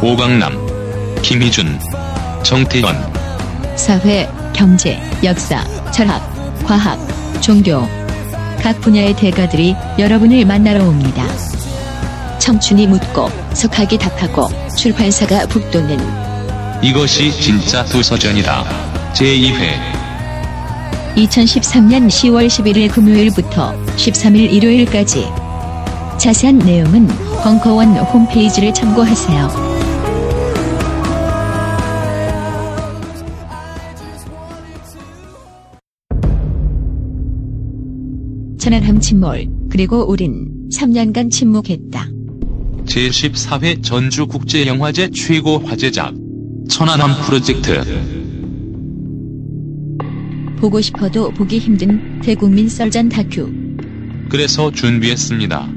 오강남, 김희준, 정태현, 사회, 경제, 역사, 철학, 과학, 종교 각 분야의 대가들이 여러분을 만나러 옵니다. 청춘이 묻고 석학이 답하고 출판사가 북돋는 이것이 진짜 도서전이다. 제2회 2013년 10월 11일 금요일부터 13일 일요일까지 자세한 내용은 벙커원 홈페이지를 참고하세요. 천안함 침몰 그리고 우린 3년간 침묵했다. 제14회 전주국제영화제 최고 화제작 천안함 프로젝트 보고 싶어도 보기 힘든 대국민 썰전 다큐 그래서 준비했습니다.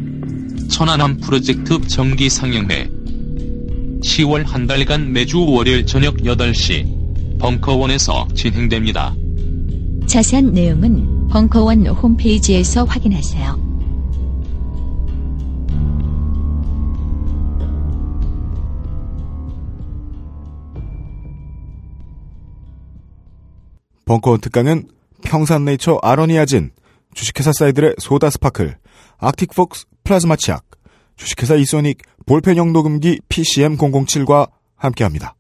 천안함 프로젝트 정기 상영회 10월 한 달간 매주 월요일 저녁 8시 벙커원에서 진행됩니다. 자세한 내용은 벙커원 홈페이지에서 확인하세요. 벙커원 특강은 평산네이처 아로니아진, 주식회사 사이들의 소다 스파클, 아틱폭스 플라즈마 치약, 주식회사 이소닉 볼펜형 녹음기 PCM007과 함께합니다.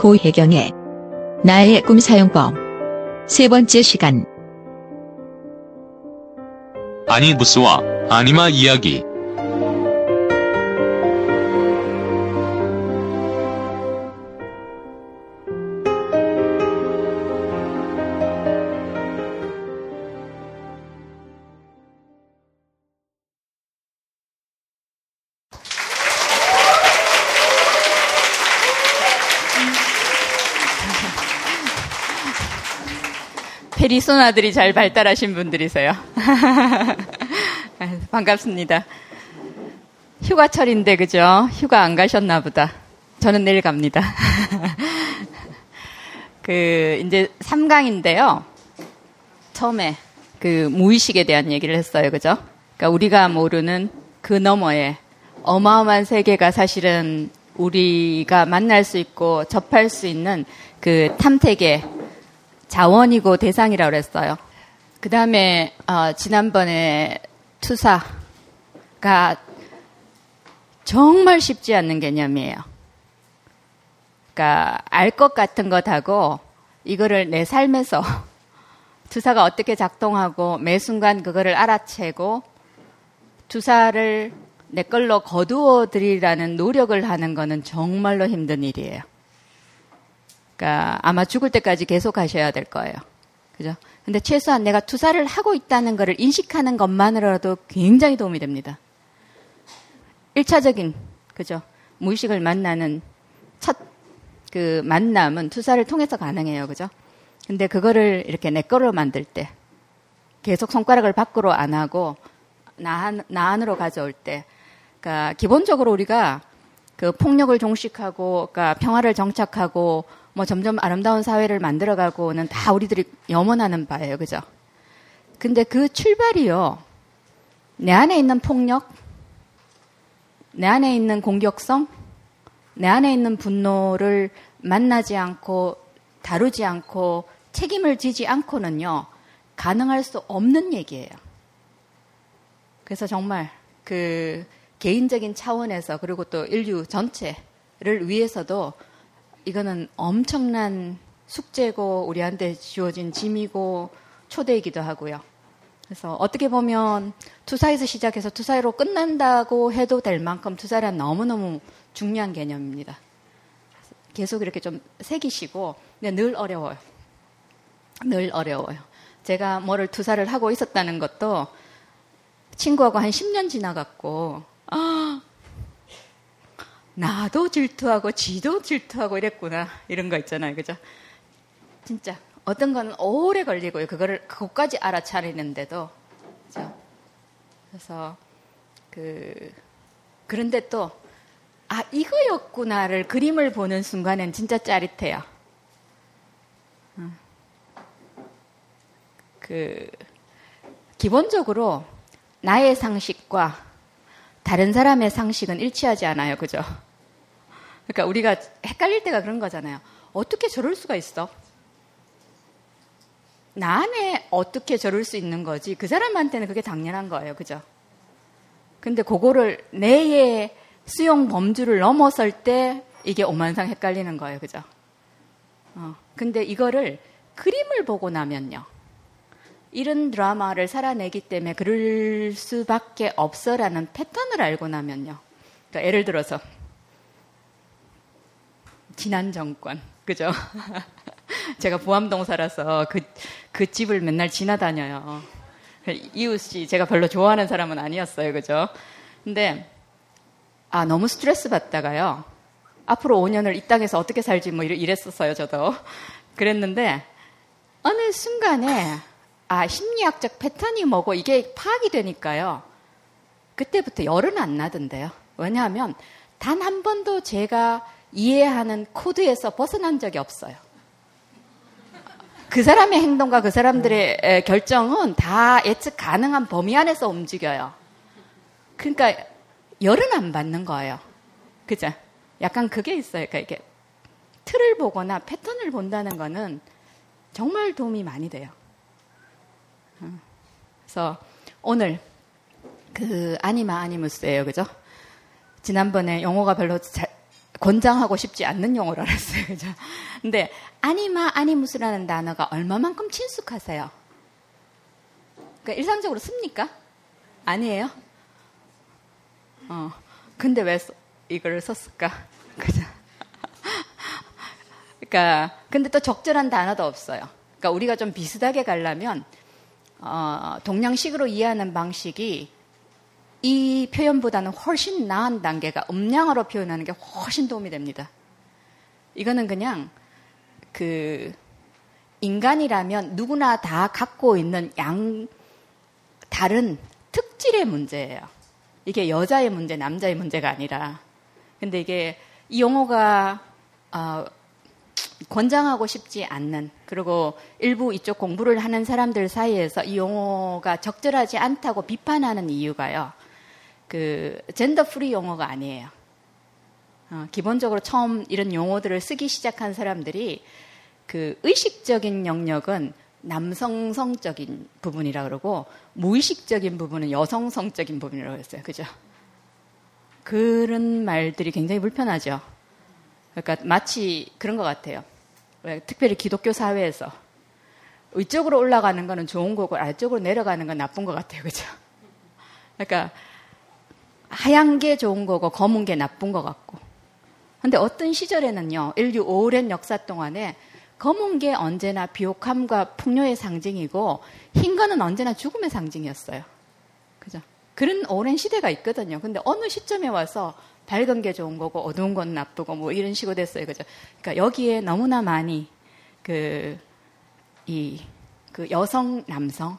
고혜경의 나의 꿈 사용법. 세 번째 시간. 아니부스와 아니마 이야기 페리소나들이 잘 발달하신 분들이세요. 반갑습니다. 휴가철인데 그죠? 휴가 안 가셨나 보다. 저는 내일 갑니다. 그 이제 3강인데요. 처음에 그 무의식에 대한 얘기를 했어요. 그죠? 그러니까 우리가 모르는 그 너머에 어마어마한 세계가 사실은 우리가 만날 수 있고 접할 수 있는 그 탐색의 자원이고 대상이라고 그랬어요. 그 다음에 어, 지난번에 투사가 정말 쉽지 않는 개념이에요. 그러니까 알 것 같은 것하고 이거를 내 삶에서 투사가 어떻게 작동하고 매 순간 그거를 알아채고 투사를 내 걸로 거두어 드리라는 노력을 하는 거는 정말로 힘든 일이에요. 그러니까 아마 죽을 때까지 계속 하셔야 될 거예요. 그죠? 근데 최소한 내가 투사를 하고 있다는 것을 인식하는 것만으로도 굉장히 도움이 됩니다. 1차적인, 그죠? 무의식을 만나는 첫 그 만남은 투사를 통해서 가능해요. 그죠? 근데 그거를 이렇게 내 거로 만들 때 계속 손가락을 밖으로 안 하고 나, 나 안으로 가져올 때 그러니까 기본적으로 우리가 그 폭력을 종식하고 그러니까 평화를 정착하고 뭐 점점 아름다운 사회를 만들어가고는 다 우리들이 염원하는 바예요. 그죠? 근데 그 출발이요. 내 안에 있는 폭력, 내 안에 있는 공격성, 내 안에 있는 분노를 만나지 않고 다루지 않고 책임을 지지 않고는요. 가능할 수 없는 얘기예요. 그래서 정말 그 개인적인 차원에서 그리고 또 인류 전체를 위해서도 이거는 엄청난 숙제고 우리한테 주어진 짐이고 초대이기도 하고요. 그래서 어떻게 보면 투사에서 시작해서 투사로 끝난다고 해도 될 만큼 투사란 너무너무 중요한 개념입니다. 계속 이렇게 좀 새기시고 근데 늘 어려워요. 늘 어려워요. 제가 뭐를 투사를 하고 있었다는 것도 친구하고 한 10년 지나갔고, 아, 나도 질투하고 지도 질투하고 이랬구나. 이런 거 있잖아요. 그죠? 진짜. 어떤 건 오래 걸리고요. 그거를, 그것까지 알아차리는데도. 그죠? 그래서, 그, 그런데 또, 아, 이거였구나를 그림을 보는 순간엔 진짜 짜릿해요. 그, 기본적으로 나의 상식과 다른 사람의 상식은 일치하지 않아요. 그죠? 그러니까 우리가 헷갈릴 때가 그런 거잖아요. 어떻게 저럴 수가 있어? 나 안에 어떻게 저럴 수 있는 거지? 그 사람한테는 그게 당연한 거예요. 그죠? 근데 그거를 내의 수용 범주를 넘어설 때 이게 오만상 헷갈리는 거예요. 그죠? 어, 근데 이거를 그림을 보고 나면요. 이런 드라마를 살아내기 때문에 그럴 수밖에 없어라는 패턴을 알고 나면요. 그러니까 예를 들어서 지난 정권, 그죠? 제가 부암동 살아서 그, 그 집을 맨날 지나다녀요. 이웃이 제가 별로 좋아하는 사람은 아니었어요, 그죠? 근데, 아, 너무 스트레스 받다가요. 앞으로 5년을 이 땅에서 어떻게 살지 뭐 이랬었어요, 저도. 그랬는데, 어느 순간에 아, 심리학적 패턴이 뭐고 이게 파악이 되니까요. 그때부터 열은 안 나던데요. 왜냐하면 단 한 번도 제가 이해하는 코드에서 벗어난 적이 없어요. 그 사람의 행동과 그 사람들의 결정은 다 예측 가능한 범위 안에서 움직여요. 그러니까 열은 안 받는 거예요. 그죠? 약간 그게 있어요. 그러니까 이게 틀을 보거나 패턴을 본다는 거는 정말 도움이 많이 돼요. 그래서 오늘 그 아니마 아니무스예요, 그죠? 지난번에 용어가 별로 잘, 권장하고 싶지 않는 용어를 알았어요, 그죠? 근데 아니마 아니무스라는 단어가 얼마만큼 친숙하세요? 그러니까 일상적으로 씁니까? 아니에요? 어, 근데 왜 이걸 썼을까? 그죠? 그러니까 근데 또 적절한 단어도 없어요. 그러니까 우리가 좀 비슷하게 가려면 어, 동양식으로 이해하는 방식이 이 표현보다는 훨씬 나은 단계가 음량어로 표현하는 게 훨씬 도움이 됩니다. 이거는 그냥 그 인간이라면 누구나 다 갖고 있는 양 다른 특질의 문제예요. 이게 여자의 문제, 남자의 문제가 아니라. 근데 이게 이 용어가 어, 권장하고 싶지 않는 그리고 일부 이쪽 공부를 하는 사람들 사이에서 이 용어가 적절하지 않다고 비판하는 이유가요. 그 gender free 용어가 아니에요. 어, 기본적으로 처음 이런 용어들을 쓰기 시작한 사람들이 그 의식적인 영역은 남성성적인 부분이라 그러고 무의식적인 부분은 여성성적인 부분이라고 했어요. 그죠? 그런 말들이 굉장히 불편하죠. 그러니까 마치 그런 것 같아요. 특별히 기독교 사회에서 위쪽으로 올라가는 거는 좋은 거고 아래쪽으로 내려가는 건 나쁜 것 같아요. 그죠? 그러니까 하얀 게 좋은 거고 검은 게 나쁜 것 같고. 근데 어떤 시절에는요, 인류 오랜 역사 동안에 검은 게 언제나 비옥함과 풍요의 상징이고 흰 거는 언제나 죽음의 상징이었어요. 그죠? 그런 오랜 시대가 있거든요. 근데 어느 시점에 와서 밝은 게 좋은 거고 어두운 건 나쁘고 뭐 이런 식으로 됐어요. 그죠? 그러니까 여기에 너무나 많이 그, 이, 그 여성, 남성,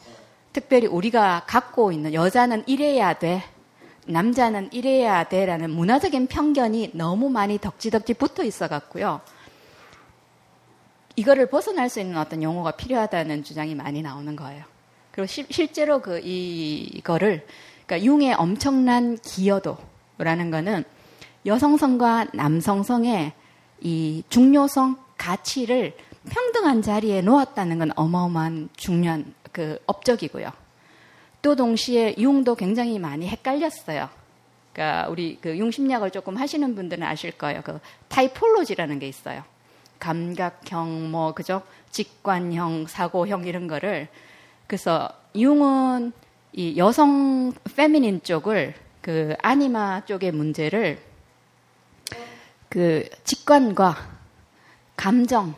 특별히 우리가 갖고 있는 여자는 이래야 돼. 남자는 이래야 돼라는 문화적인 편견이 너무 많이 덕지덕지 붙어 있어 갖고요. 이거를 벗어날 수 있는 어떤 용어가 필요하다는 주장이 많이 나오는 거예요. 그리고 시, 실제로 그 이거를 그러니까 융의 엄청난 기여도라는 거는 여성성과 남성성의 이 중요성, 가치를 평등한 자리에 놓았다는 건 어마어마한 중요한 그 업적이고요. 또 동시에 융도 굉장히 많이 헷갈렸어요. 그러니까 우리 그 융심리학을 조금 하시는 분들은 아실 거예요. 그 타이폴로지라는 게 있어요. 감각형, 뭐 그죠? 직관형, 사고형 이런 거를 그래서 융은 이 여성 페미닌 쪽을 그 아니마 쪽의 문제를 그 직관과 감정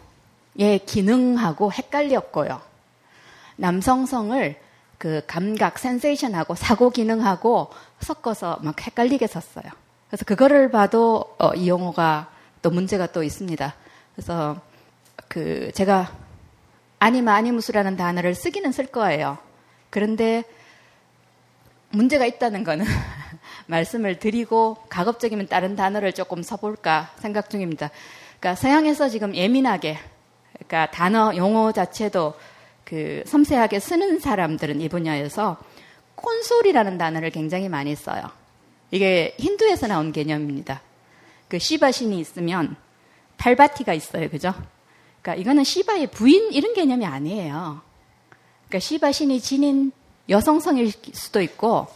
기능하고 헷갈렸고요. 남성성을 그 감각, 센세이션하고 사고 기능하고 섞어서 막 헷갈리게 썼어요. 그래서 그거를 봐도 어, 이 용어가 또 문제가 또 있습니다. 그래서 그 제가 아니마 아니무스라는 단어를 쓰기는 쓸 거예요. 그런데 문제가 있다는 거는 말씀을 드리고 가급적이면 다른 단어를 조금 써볼까 생각 중입니다. 그러니까 서양에서 지금 예민하게 그러니까 단어 용어 자체도 그 섬세하게 쓰는 사람들은 이 분야에서 콘솔이라는 단어를 굉장히 많이 써요. 이게 힌두에서 나온 개념입니다. 그 시바 신이 있으면 팔바티가 있어요. 그죠? 그러니까 이거는 시바의 부인 이런 개념이 아니에요. 그러니까 시바 신이 지닌 여성성일 수도 있고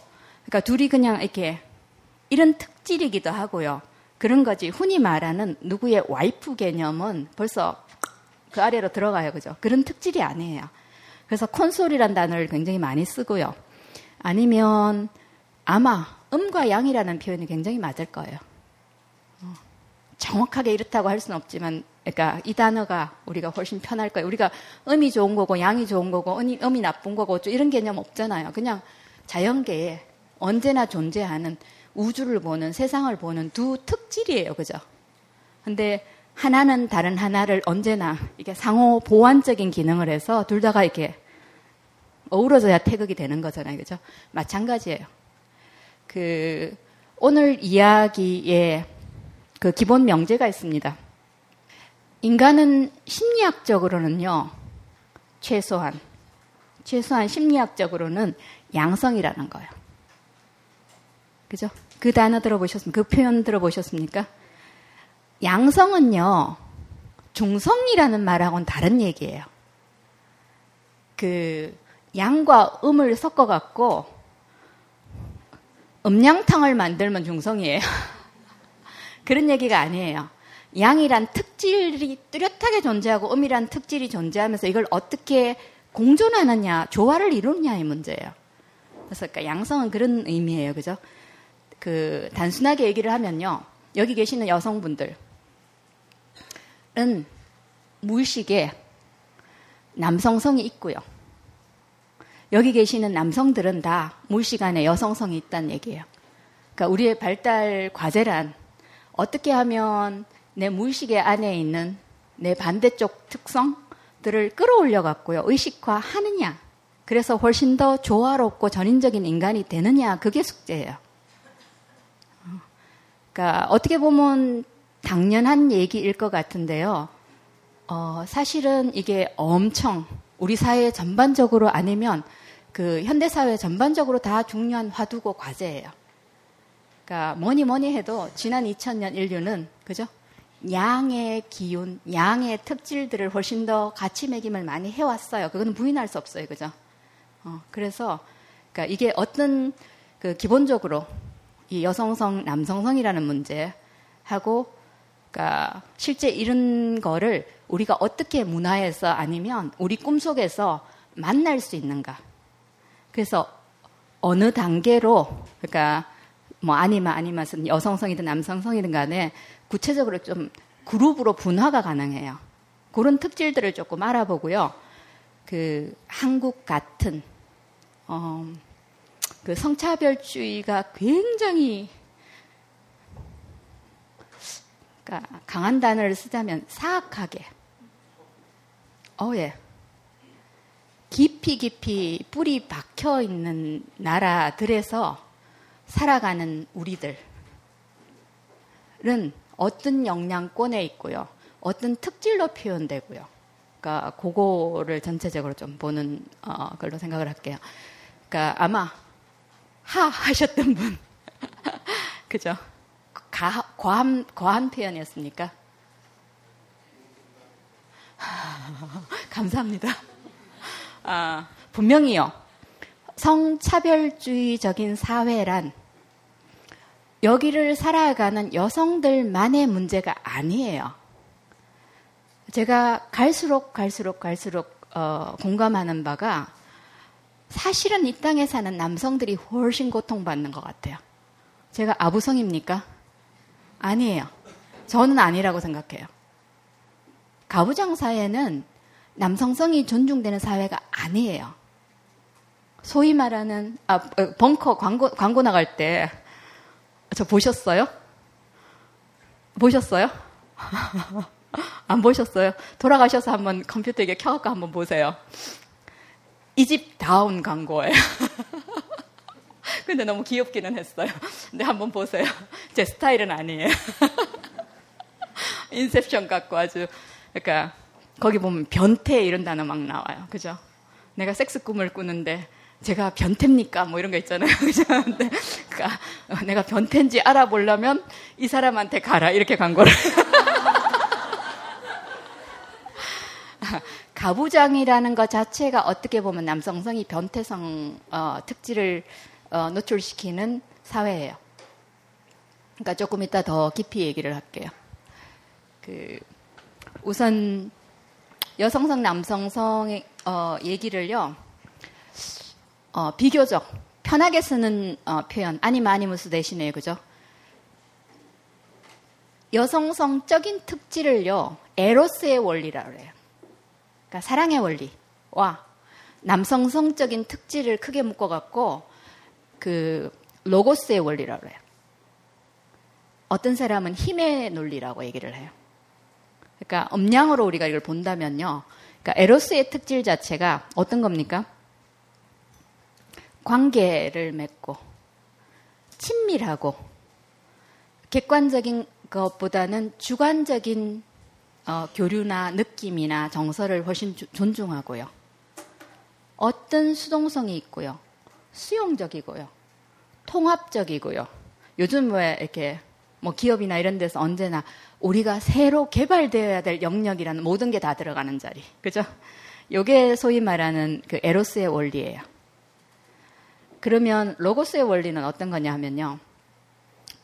그러니까 둘이 그냥 이렇게 이런 특질이기도 하고요. 그런 거지. 흔히 말하는 누구의 와이프 개념은 벌써 그 아래로 들어가요. 그죠? 그런 특질이 아니에요. 그래서 콘솔이란 단어를 굉장히 많이 쓰고요. 아니면 아마 음과 양이라는 표현이 굉장히 맞을 거예요. 어, 정확하게 이렇다고 할 수는 없지만, 그러니까 이 단어가 우리가 훨씬 편할 거예요. 우리가 음이 좋은 거고 양이 좋은 거고 음이, 음이 나쁜 거고 이런 개념 없잖아요. 그냥 자연계에 언제나 존재하는 우주를 보는 세상을 보는 두 특질이에요. 그죠? 근데 하나는 다른 하나를 언제나 이게 상호 보완적인 기능을 해서 둘 다가 이렇게 어우러져야 태극이 되는 거잖아요. 그죠? 마찬가지예요. 그 오늘 이야기에 그 기본 명제가 있습니다. 인간은 심리학적으로는요. 최소한 최소한 심리학적으로는 양성이라는 거예요. 그죠? 그 단어 들어보셨습니까? 그 표현 들어보셨습니까? 양성은요, 중성이라는 말하고는 다른 얘기예요. 그, 양과 음을 섞어갖고, 음양탕을 만들면 중성이에요. 그런 얘기가 아니에요. 양이란 특질이 뚜렷하게 존재하고 음이란 특질이 존재하면서 이걸 어떻게 공존하느냐, 조화를 이루느냐 이 문제예요. 그래서 그러니까 양성은 그런 의미예요. 그죠? 그 단순하게 얘기를 하면요. 여기 계시는 여성분들은 무의식에 남성성이 있고요. 여기 계시는 남성들은 다 무의식 안에 여성성이 있다는 얘기예요. 그러니까 우리의 발달 과제란 어떻게 하면 내 무의식의 안에 있는 내 반대쪽 특성들을 끌어올려 갖고요. 의식화 하느냐. 그래서 훨씬 더 조화롭고 전인적인 인간이 되느냐. 그게 숙제예요. 그러니까 어떻게 보면 당연한 얘기일 것 같은데요. 어, 사실은 이게 엄청 우리 사회 전반적으로 아니면 그 현대 사회 전반적으로 다 중요한 화두고 과제예요. 그러니까 뭐니 뭐니 해도 지난 2000년 인류는 그죠? 양의 기운, 양의 특질들을 훨씬 더 가치 매김을 많이 해왔어요. 그거는 부인할 수 없어요, 그죠? 어, 그래서 그러니까 이게 어떤 그 기본적으로 이 여성성, 남성성이라는 문제하고 그러니까 실제 이런 거를 우리가 어떻게 문화에서 아니면 우리 꿈속에서 만날 수 있는가. 그래서 어느 단계로 그러니까 뭐 아니면 아니면 여성성이든 남성성이든 간에 구체적으로 좀 그룹으로 분화가 가능해요. 그런 특질들을 조금 알아보고요. 그 한국 같은 어, 그 성차별주의가 굉장히 그러니까 강한 단어를 쓰자면 사악하게 어 예. 깊이 깊이 뿌리 박혀 있는 나라들에서 살아가는 우리들은 어떤 영향권에 있고요. 어떤 특질로 표현되고요. 그러니까 그거를 전체적으로 좀 보는 어, 걸로 생각을 할게요. 그러니까 아마 하 하셨던 분. 그죠? 가, 과한, 과한 표현이었습니까? 감사합니다. 아, 분명히요. 성차별주의적인 사회란 여기를 살아가는 여성들만의 문제가 아니에요. 제가 갈수록 갈수록 갈수록 어, 공감하는 바가 사실은 이 땅에 사는 남성들이 훨씬 고통받는 것 같아요. 제가 아부성입니까? 아니에요. 저는 아니라고 생각해요. 가부장 사회는 남성성이 존중되는 사회가 아니에요. 소위 말하는 아 어, 벙커 광고 광고 나갈 때 저 보셨어요? 보셨어요? 안 보셨어요? 돌아가셔서 한번 컴퓨터 에 켜갖고 한번 보세요. 이집 다운 광고예요. 근데 너무 귀엽기는 했어요. 근데 한번 보세요. 제 스타일은 아니에요. 인셉션 같고 아주 그러니까 거기 보면 변태 이런 단어 막 나와요. 그죠? 내가 섹스 꿈을 꾸는데 제가 변태입니까? 뭐 이런 거 있잖아요. 그죠? 근데 그러니까 내가 변태인지 알아보려면 이 사람한테 가라 이렇게 광고를. 가부장이라는 것 자체가 어떻게 보면 남성성이 변태성 어, 특질을 어, 노출시키는 사회예요. 그러니까 조금 이따 더 깊이 얘기를 할게요. 그 우선 여성성 남성성의 어, 얘기를요. 어, 비교적 편하게 쓰는 어, 표현 아니면 아니무스 대신에 그죠? 여성성적인 특질을요 에로스의 원리라고 해요. 그러니까 사랑의 원리와 남성 성적인 특질을 크게 묶어갖고 그 로고스의 원리라고 해요. 어떤 사람은 힘의 논리라고 얘기를 해요. 그러니까 음량으로 우리가 이걸 본다면요. 그러니까 에로스의 특질 자체가 어떤 겁니까? 관계를 맺고 친밀하고 객관적인 것보다는 주관적인 어, 교류나 느낌이나 정서를 훨씬 주, 존중하고요. 어떤 수동성이 있고요. 수용적이고요. 통합적이고요. 요즘 왜 이렇게 뭐 기업이나 이런 데서 언제나 우리가 새로 개발되어야 될 영역이라는 모든 게 다 들어가는 자리. 그죠? 요게 소위 말하는 그 에로스의 원리예요. 그러면 로고스의 원리는 어떤 거냐 하면요.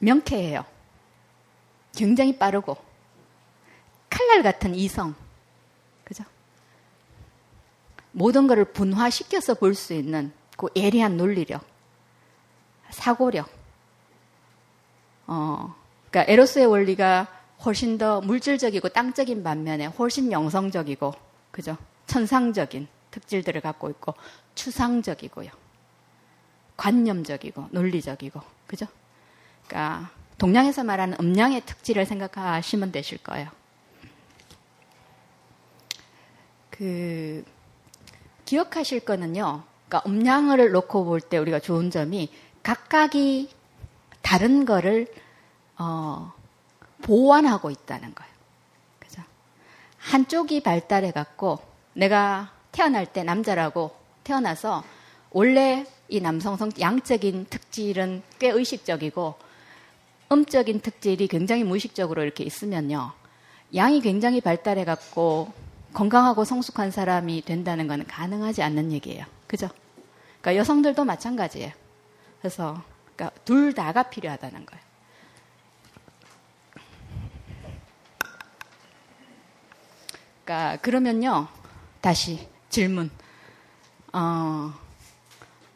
명쾌해요. 굉장히 빠르고 칼날 같은 이성. 그죠? 모든 것을 분화시켜서 볼 수 있는 그 예리한 논리력, 사고력. 어, 그러니까 에로스의 원리가 훨씬 더 물질적이고 땅적인 반면에 훨씬 영성적이고, 그죠? 천상적인 특질들을 갖고 있고, 추상적이고요. 관념적이고, 논리적이고, 그죠? 그러니까 동양에서 말하는 음양의 특질을 생각하시면 되실 거예요. 그 기억하실 거는요. 그러니까 음량을 놓고 볼 때 우리가 좋은 점이 각각이 다른 거를 어, 보완하고 있다는 거예요. 그죠? 한쪽이 발달해 갖고 내가 태어날 때 남자라고 태어나서 원래 이 남성성 양적인 특질은 꽤 의식적이고 음적인 특질이 굉장히 무의식적으로 이렇게 있으면요. 양이 굉장히 발달해 갖고 건강하고 성숙한 사람이 된다는 것은 가능하지 않는 얘기예요. 그죠? 그러니까 여성들도 마찬가지예요. 그래서 그러니까 둘 다가 필요하다는 거예요. 그러니까 그러면요. 다시 질문. 어,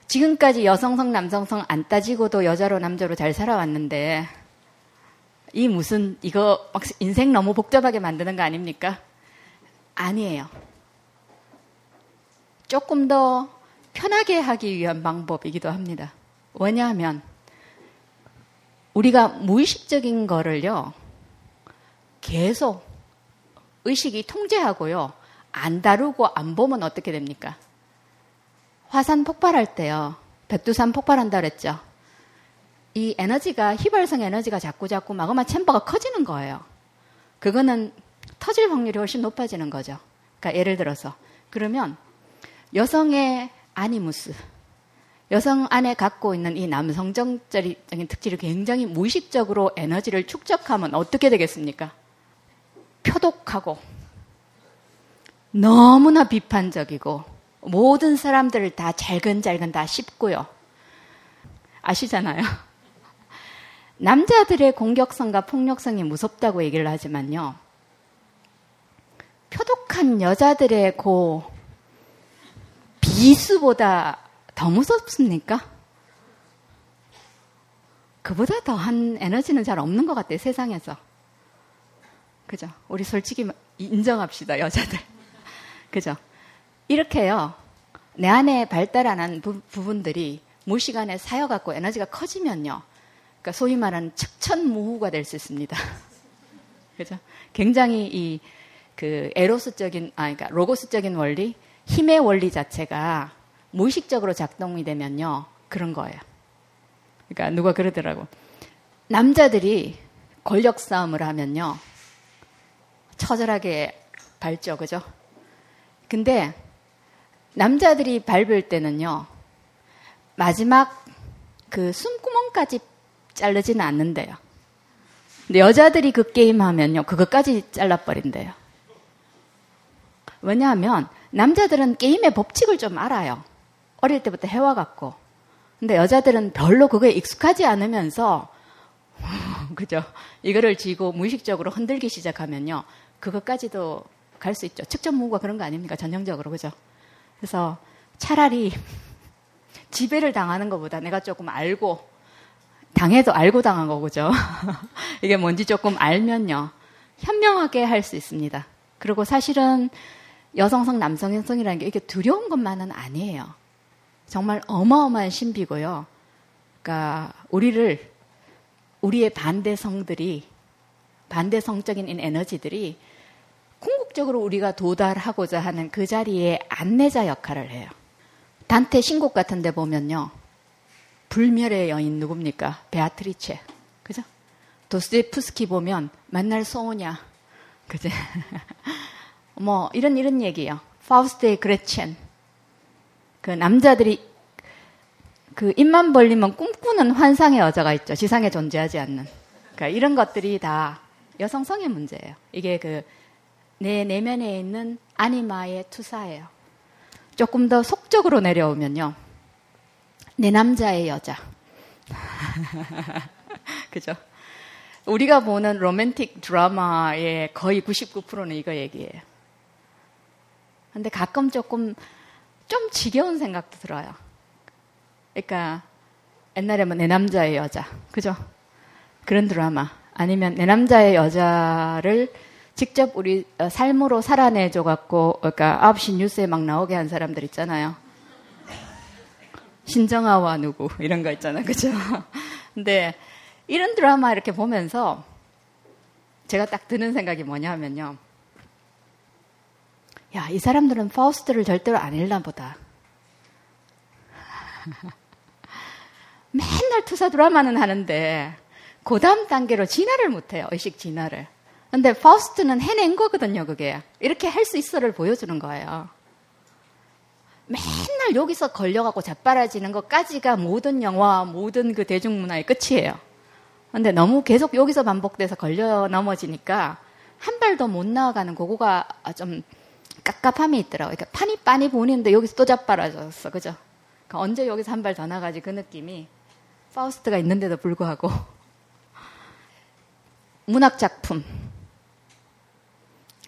지금까지 여성성 남성성 안 따지고도 여자로 남자로 잘 살아왔는데 이 무슨 이거 막 인생 너무 복잡하게 만드는 거 아닙니까? 아니에요. 조금 더 편하게 하기 위한 방법이기도 합니다. 왜냐하면 우리가 무의식적인 거를요, 계속 의식이 통제하고요, 안 다루고 안 보면 어떻게 됩니까? 화산 폭발할 때요, 백두산 폭발한다 그랬죠? 이 에너지가, 휘발성 에너지가 자꾸 자꾸 마그마 챔버가 커지는 거예요. 그거는 터질 확률이 훨씬 높아지는 거죠. 그러니까 예를 들어서 그러면 여성의 아니무스, 여성 안에 갖고 있는 이 남성적인 특질을 굉장히 무의식적으로 에너지를 축적하면 어떻게 되겠습니까? 표독하고 너무나 비판적이고 모든 사람들을 다 잘근잘근 다 씹고요. 아시잖아요. 남자들의 공격성과 폭력성이 무섭다고 얘기를 하지만요. 표독한 여자들의 고 비수보다 더 무섭습니까? 그보다 더한 에너지는 잘 없는 것 같아요, 세상에서. 그죠? 우리 솔직히 인정합시다, 여자들. 그죠? 이렇게요. 내 안에 발달하는 부, 부분들이 무시간에 쌓여갖고 에너지가 커지면요. 그러니까 소위 말하는 측천무후가 될 수 있습니다. 그죠? 굉장히 이, 그, 에로스적인, 아, 그러니까 로고스적인 원리, 힘의 원리 자체가 무의식적으로 작동이 되면요. 그런 거예요. 그러니까 누가 그러더라고. 남자들이 권력 싸움을 하면요. 처절하게 밟죠. 그죠? 근데 남자들이 밟을 때는요. 마지막 그 숨구멍까지 자르지는 않는데요. 근데 여자들이 그 게임 하면요. 그것까지 잘라버린대요. 왜냐하면 남자들은 게임의 법칙을 좀 알아요. 어릴 때부터 해와갖고. 근데 여자들은 별로 그거에 익숙하지 않으면서, 그죠? 이거를 쥐고 무의식적으로 흔들기 시작하면요. 그것까지도 갈 수 있죠. 측정무가 그런 거 아닙니까? 전형적으로. 그죠? 그래서 차라리 지배를 당하는 것보다 내가 조금 알고, 당해도 알고 당한 거죠. 이게 뭔지 조금 알면요. 현명하게 할 수 있습니다. 그리고 사실은 여성성, 남성성이라는 게 이게 두려운 것만은 아니에요. 정말 어마어마한 신비고요. 그러니까 우리를 우리의 반대성들이 반대성적인 에너지들이 궁극적으로 우리가 도달하고자 하는 그 자리에 안내자 역할을 해요. 단테 신곡 같은 데 보면요. 불멸의 여인 누굽니까? 베아트리체. 그죠? 도스토프스키 보면 만날 소오냐. 그죠? 뭐 이런 이런 얘기예요. 파우스트의 그레첸. 그 남자들이 그 입만 벌리면 꿈꾸는 환상의 여자가 있죠. 지상에 존재하지 않는. 그러니까 이런 것들이 다 여성성의 문제예요. 이게 그 내 내면에 있는 아니마의 투사예요. 조금 더 속적으로 내려오면요. 내 남자의 여자. 그죠? 우리가 보는 로맨틱 드라마의 거의 99%는 이거 얘기예요. 근데 가끔 조금 좀 지겨운 생각도 들어요. 그러니까 옛날에 뭐 내 남자의 여자, 그죠? 그런 드라마 아니면 내 남자의 여자를 직접 우리 어, 삶으로 살아내줘 갖고 그러니까 9시 뉴스에 막 나오게 한 사람들 있잖아요. 신정아와 누구 이런 거 있잖아요. 그죠? 근데 이런 드라마 이렇게 보면서 제가 딱 드는 생각이 뭐냐면요. 야, 이 사람들은 파우스트를 절대로 안 읽나 보다. 맨날 투사 드라마는 하는데 그 다음 단계로 진화를 못해요. 의식 진화를. 근데 파우스트는 해낸 거거든요, 그게. 이렇게 할 수 있어를 보여주는 거예요. 맨날 여기서 걸려갖고 자빠라지는 것까지가 모든 영화, 모든 그 대중문화의 끝이에요. 근데 너무 계속 여기서 반복돼서 걸려 넘어지니까 한 발 더 못 나아가는 그거가 좀 깝깝함이 있더라고요. 그러니까 판이 빤히 보이는데 여기서 또 자빠라졌어. 그죠? 그러니까 언제 여기서 한 발 더 나가지 그 느낌이 파우스트가 있는데도 불구하고 문학 작품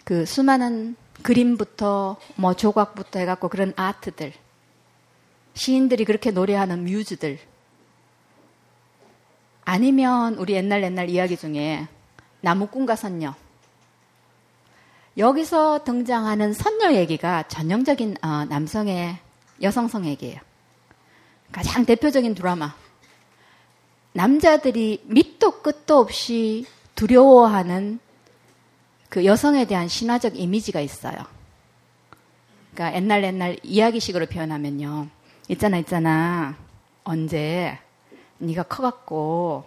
그 수많은 그림부터 뭐 조각부터 해갖고 그런 아트들 시인들이 그렇게 노래하는 뮤즈들 아니면 우리 옛날 옛날 이야기 중에 나무꾼과 선녀 여기서 등장하는 선녀 얘기가 전형적인 어, 남성의 여성성 얘기예요. 가장 대표적인 드라마. 남자들이 밑도 끝도 없이 두려워하는 그 여성에 대한 신화적 이미지가 있어요. 그러니까 옛날 옛날 이야기식으로 표현하면요. 있잖아 있잖아. 언제 네가 커갖고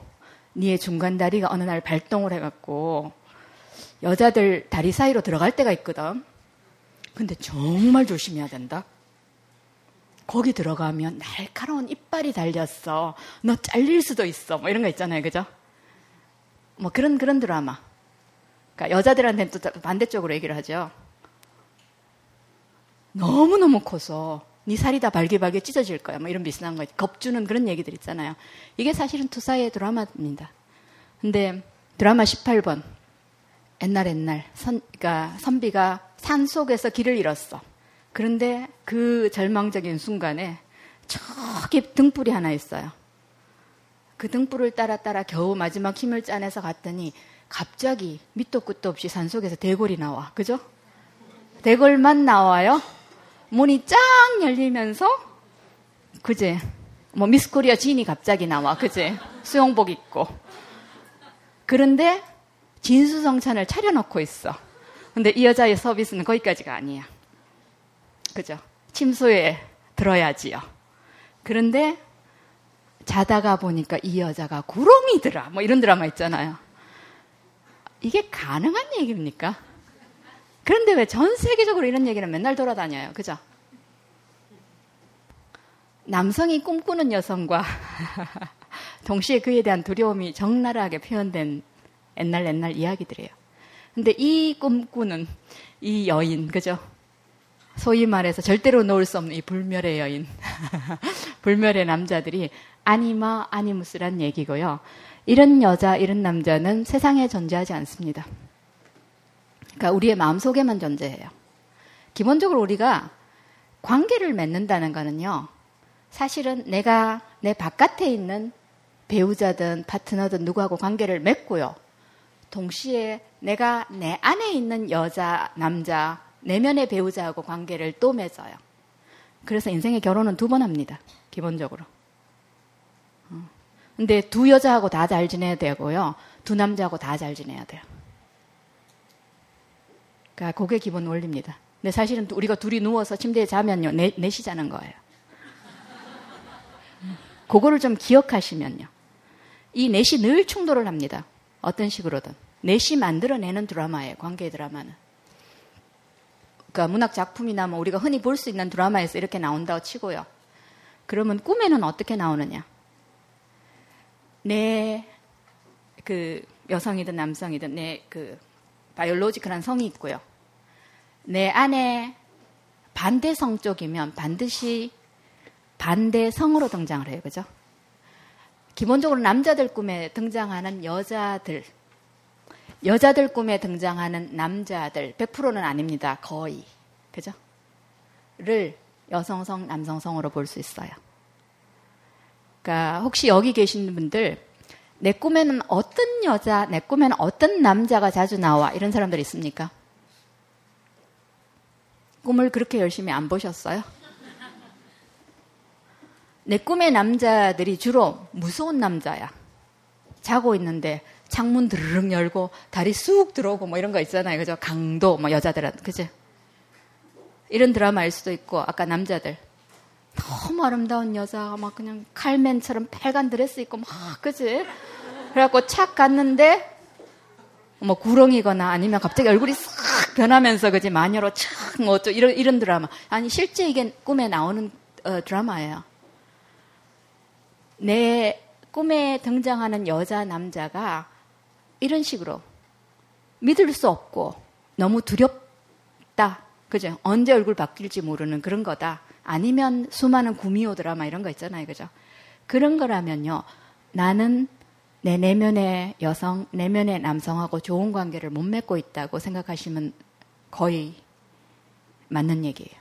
네의 중간 다리가 어느 날 발동을 해갖고 여자들 다리 사이로 들어갈 때가 있거든. 근데 정말 조심해야 된다. 거기 들어가면 날카로운 이빨이 달렸어. 너 잘릴 수도 있어. 뭐 이런 거 있잖아요. 그죠? 뭐 그런, 그런 드라마. 그러니까 여자들한테는 또 반대쪽으로 얘기를 하죠. 너무너무 커서 네 살이 다 발기발기 찢어질 거야. 뭐 이런 비슷한 거. 겁주는 그런 얘기들 있잖아요. 이게 사실은 투사의 드라마입니다. 근데 드라마 18번. 옛날 옛날 선, 그러니까 선비가 산 속에서 길을 잃었어. 그런데 그 절망적인 순간에 저기 등불이 하나 있어요. 그 등불을 따라 따라 겨우 마지막 힘을 짜내서 갔더니 갑자기 밑도 끝도 없이 산 속에서 대골이 나와. 그죠? 대골만 나와요. 문이 쫙 열리면서 그제 뭐 미스코리아 진이 갑자기 나와. 그제 수영복 입고. 그런데 진수성찬을 차려놓고 있어. 근데 이 여자의 서비스는 거기까지가 아니야. 그죠? 침소에 들어야지요. 그런데 자다가 보니까 이 여자가 구렁이더라. 뭐 이런 드라마 있잖아요. 이게 가능한 얘기입니까? 그런데 왜 전 세계적으로 이런 얘기는 맨날 돌아다녀요. 그죠? 남성이 꿈꾸는 여성과 동시에 그에 대한 두려움이 적나라하게 표현된 옛날 옛날 이야기들이에요. 근데 이 꿈꾸는 이 여인, 그죠? 소위 말해서 절대로 놓을 수 없는 이 불멸의 여인, 불멸의 남자들이 아니마 아니무스란 얘기고요. 이런 여자, 이런 남자는 세상에 존재하지 않습니다. 그러니까 우리의 마음 속에만 존재해요. 기본적으로 우리가 관계를 맺는다는 거는요. 사실은 내가 내 바깥에 있는 배우자든 파트너든 누구하고 관계를 맺고요. 동시에 내가 내 안에 있는 여자, 남자, 내면의 배우자하고 관계를 또 맺어요. 그래서 인생의 결혼은 두 번 합니다. 기본적으로. 어. 근데 두 여자하고 다 잘 지내야 되고요. 두 남자하고 다 잘 지내야 돼요. 그러니까 그게 기본 원리입니다. 근데 사실은 우리가 둘이 누워서 침대에 자면요. 넷, 넷이 자는 거예요. 그거를 좀 기억하시면요. 이 넷이 늘 충돌을 합니다. 어떤 식으로든. 넷이 만들어내는 드라마예요. 관계 드라마는. 그러니까 문학 작품이나 뭐 우리가 흔히 볼 수 있는 드라마에서 이렇게 나온다고 치고요. 그러면 꿈에는 어떻게 나오느냐? 내 그 여성이든 남성이든 내 그 biological한 성이 있고요. 내 안에 반대성 쪽이면 반드시 반대성으로 등장을 해요. 그죠? 기본적으로 남자들 꿈에 등장하는 여자들, 여자들 꿈에 등장하는 남자들, 100%는 아닙니다. 거의. 그죠? 를 여성성, 남성성으로 볼 수 있어요. 그러니까 혹시 여기 계신 분들 내 꿈에는 어떤 여자, 내 꿈에는 어떤 남자가 자주 나와 이런 사람들 있습니까? 꿈을 그렇게 열심히 안 보셨어요? 내 꿈의 남자들이 주로 무서운 남자야. 자고 있는데 창문 드르륵 열고 다리 쑥 들어오고 뭐 이런 거 있잖아요. 그죠? 강도, 뭐 여자들은. 그죠? 이런 드라마일 수도 있고, 아까 남자들. 너무 아름다운 여자가 막 그냥 칼맨처럼 빨간 드레스 입고 막, 그지? 그래갖고 착 갔는데, 뭐 구렁이거나 아니면 갑자기 얼굴이 싹 변하면서 그지? 마녀로 착, 뭐 어쩌, 이런, 이런 드라마. 아니, 실제 이게 꿈에 나오는 어, 드라마예요. 내 꿈에 등장하는 여자, 남자가 이런 식으로 믿을 수 없고 너무 두렵다. 그죠? 언제 얼굴 바뀔지 모르는 그런 거다. 아니면 수많은 구미호 드라마 이런 거 있잖아요. 그죠? 그런 거라면요. 나는 내 내면의 여성, 내면의 남성하고 좋은 관계를 못 맺고 있다고 생각하시면 거의 맞는 얘기예요.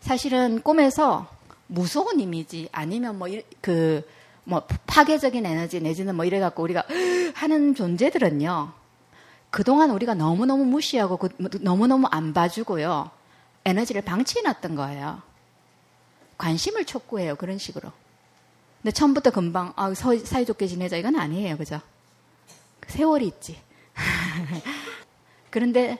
사실은 꿈에서 무서운 이미지 아니면 뭐 그 뭐 파괴적인 에너지 내지는 뭐 이래 갖고 우리가 하는 존재들은요. 그동안 우리가 너무너무 무시하고 그 너무너무 안 봐주고요. 에너지를 방치해 놨던 거예요. 관심을 촉구해요. 그런 식으로. 근데 처음부터 금방 아, 사이좋게 지내자 이건 아니에요. 그죠? 세월이 있지. 그런데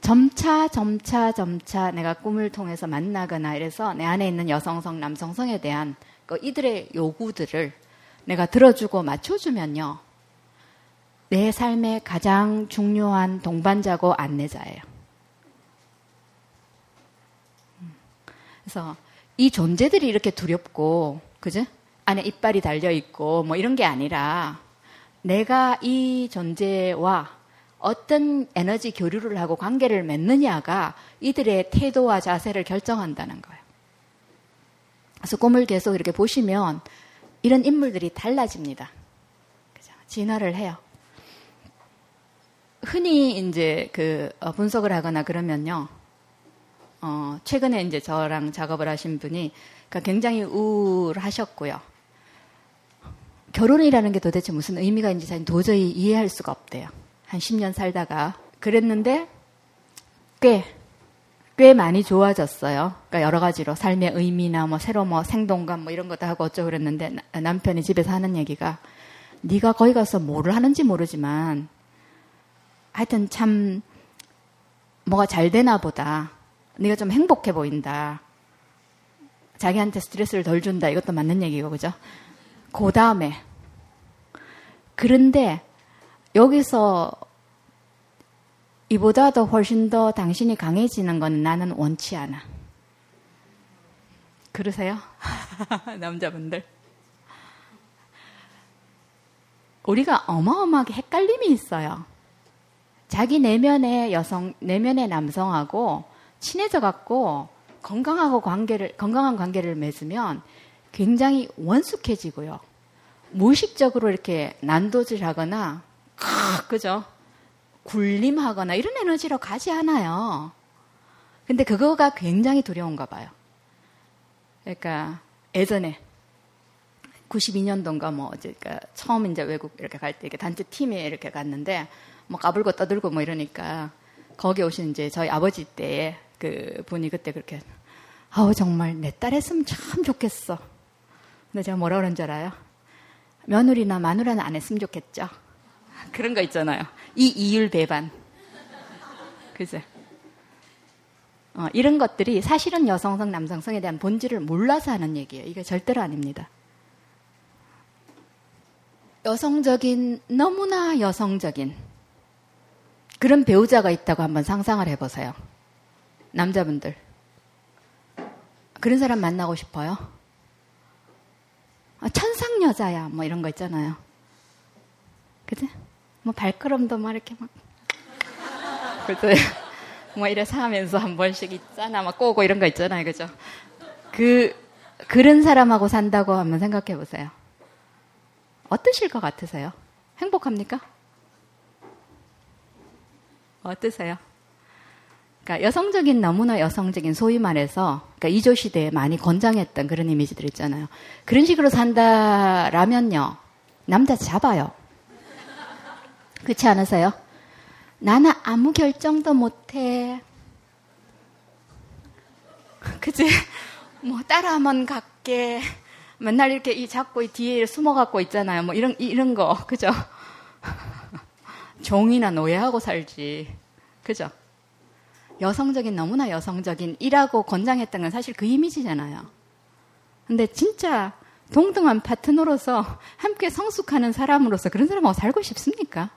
점차 점차 점차 내가 꿈을 통해서 만나거나 이래서 내 안에 있는 여성성 남성성에 대한 그 이들의 요구들을 내가 들어주고 맞춰주면요 내 삶의 가장 중요한 동반자고 안내자예요. 그래서 이 존재들이 이렇게 두렵고 그죠? 안에 이빨이 달려 있고 뭐 이런 게 아니라 내가 이 존재와 어떤 에너지 교류를 하고 관계를 맺느냐가 이들의 태도와 자세를 결정한다는 거예요. 그래서 꿈을 계속 이렇게 보시면 이런 인물들이 달라집니다. 그죠? 진화를 해요. 흔히 이제 그 어, 분석을 하거나 그러면요. 어, 최근에 이제 저랑 작업을 하신 분이 그러니까 굉장히 우울하셨고요. 결혼이라는 게 도대체 무슨 의미가 있는지 자기는 도저히 이해할 수가 없대요. 한 10년 살다가. 그랬는데 꽤, 꽤 많이 좋아졌어요. 그러니까 여러 가지로 삶의 의미나 뭐 새로 뭐 생동감 뭐 이런 것도 하고 어쩌고 그랬는데 나- 남편이 집에서 하는 얘기가 네가 거기 가서 뭐를 하는지 모르지만 하여튼 참 뭐가 잘 되나 보다. 네가 좀 행복해 보인다. 자기한테 스트레스를 덜 준다. 이것도 맞는 얘기고, 그죠? 그 다음에. 그런데 여기서 이보다 더 훨씬 더 당신이 강해지는 건 나는 원치 않아. 그러세요? 남자분들. 우리가 어마어마하게 헷갈림이 있어요. 자기 내면의 여성, 내면의 남성하고 친해져 갖고 건강하고 관계를, 건강한 관계를 맺으면 굉장히 원숙해지고요. 무의식적으로 이렇게 난도질 하거나, 크, 그죠? 굴림하거나 이런 에너지로 가지 않아요. 근데 그거가 굉장히 두려운가 봐요. 그러니까 예전에 92년도인가 뭐 어제 그러니까 처음 이제 외국 이렇게 갈 때 이렇게 단체 팀에 이렇게 갔는데 뭐 까불고 떠들고 뭐 이러니까 거기 오신 이제 저희 아버지 때에 그 분이 그때 그렇게 아우 정말 내 딸 했으면 참 좋겠어. 근데 제가 뭐라 그런 줄 알아요? 며느리나 마누라는 안 했으면 좋겠죠. 그런 거 있잖아요. 이 이율 배반. 그죠? 어, 이런 것들이 사실은 여성성, 남성성에 대한 본질을 몰라서 하는 얘기예요. 이게 절대로 아닙니다. 여성적인, 너무나 여성적인 그런 배우자가 있다고 한번 상상을 해보세요. 남자분들. 그런 사람 만나고 싶어요? 아, 천상 여자야, 뭐 이런 거 있잖아요. 그지? 뭐 발걸음도 막 이렇게 막. 그죠? 뭐 이래서 하면서 한 번씩 있잖아. 막 꼬고 이런 거 있잖아요. 그죠? 그, 그런 사람하고 산다고 한번 생각해 보세요. 어떠실 것 같으세요? 행복합니까? 어떠세요? 그러니까 여성적인 너무나 여성적인 소위 말해서 그러니까 이조 시대에 많이 권장했던 그런 이미지들 있잖아요. 그런 식으로 산다라면요 남자 잡아요. 그렇지 않으세요? 나는 아무 결정도 못해. 그지? 뭐 따라만 갈게. 맨날 이렇게 이 잡고 이 뒤에 숨어 갖고 있잖아요. 뭐 이런 이런 거 그죠? 종이나 노예하고 살지. 그죠? 여성적인 너무나 여성적인 이라고 권장했던 건 사실 그 이미지잖아요. 근데 진짜 동등한 파트너로서 함께 성숙하는 사람으로서 그런 사람하고 살고 싶습니까?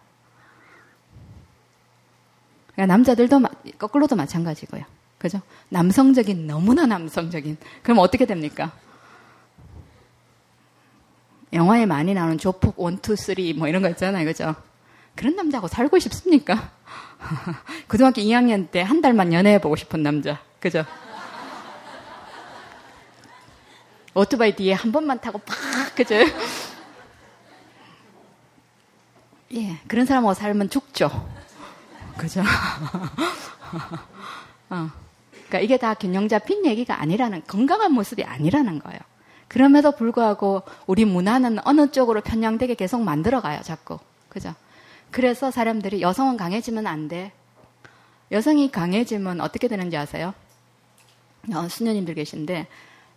그러니까 남자들도 마- 거꾸로도 마찬가지고요. 그죠? 남성적인 너무나 남성적인 그럼 어떻게 됩니까? 영화에 많이 나오는 조폭 1, 2, 3뭐 이런 거 있잖아요. 그죠? 그런 남자하고 살고 싶습니까? 고등학교 2학년 때 한 달만 연애해보고 싶은 남자. 그죠? 오토바이 뒤에 한 번만 타고 팍, 그죠? 예, 그런 사람하고 살면 죽죠. 그죠? 어. 그러니까 이게 다 균형 잡힌 얘기가 아니라는, 건강한 모습이 아니라는 거예요. 그럼에도 불구하고 우리 문화는 어느 쪽으로 편향되게 계속 만들어가요, 자꾸. 그죠? 그래서 사람들이 여성은 강해지면 안 돼. 여성이 강해지면 어떻게 되는지 아세요? 어, 수녀님들 계신데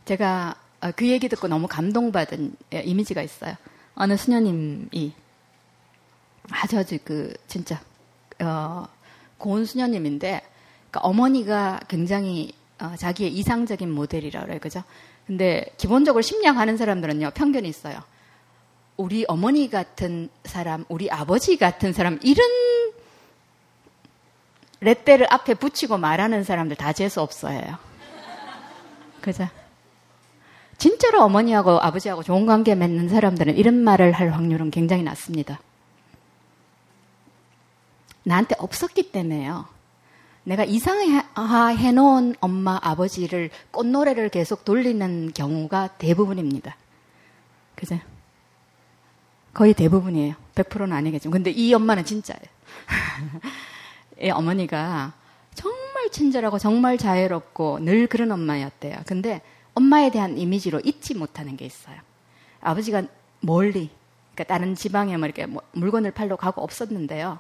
제가 어, 그 얘기 듣고 너무 감동받은 예, 이미지가 있어요. 어느 수녀님이 아주 아주 그 진짜 어, 고운 수녀님인데 그러니까 어머니가 굉장히 어, 자기의 이상적인 모델이라 그래요, 그죠? 근데 기본적으로 심리학하는 사람들은요 편견이 있어요. 우리 어머니 같은 사람, 우리 아버지 같은 사람, 이런 레떼를 앞에 붙이고 말하는 사람들 다 재수 없어요. 그죠? 진짜로 어머니하고 아버지하고 좋은 관계 맺는 사람들은 이런 말을 할 확률은 굉장히 낮습니다. 나한테 없었기 때문에요. 내가 이상해 놓은 엄마, 아버지를 꽃노래를 계속 돌리는 경우가 대부분입니다. 그죠? 거의 대부분이에요. 100%는 아니겠지만. 근데 이 엄마는 진짜예요. 이 어머니가 정말 친절하고 정말 자애롭고 늘 그런 엄마였대요. 근데 엄마에 대한 이미지로 잊지 못하는 게 있어요. 아버지가 멀리 그러니까 다른 지방에 뭐 이렇게 뭐 물건을 팔러 가고 없었는데요.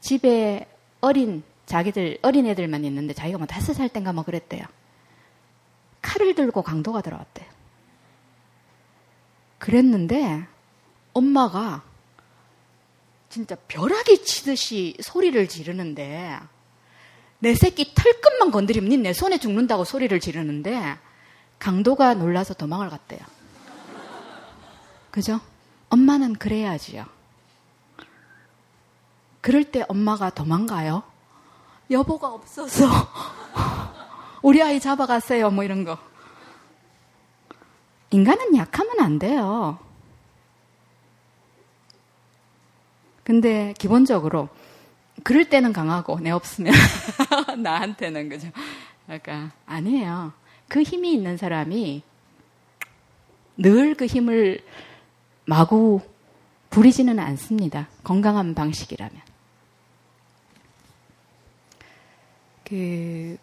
집에 어린 자기들 어린 애들만 있는데 자기가 뭐 다섯 살 땐가 뭐 그랬대요. 칼을 들고 강도가 들어왔대요. 그랬는데 엄마가 진짜 벼락이 치듯이 소리를 지르는데 내 새끼 털끝만 건드리면 내 손에 죽는다고 소리를 지르는데 강도가 놀라서 도망을 갔대요. 그죠? 엄마는 그래야지요. 그럴 때 엄마가 도망가요? 여보가 없어서 우리 아이 잡아갔어요. 뭐 이런 거. 인간은 약하면 안 돼요. 근데 기본적으로 그럴 때는 강하고 내 없으면 나한테는 그죠. 그러니까 아니에요. 그 힘이 있는 사람이 늘 그 힘을 마구 부리지는 않습니다. 건강한 방식이라면. 그,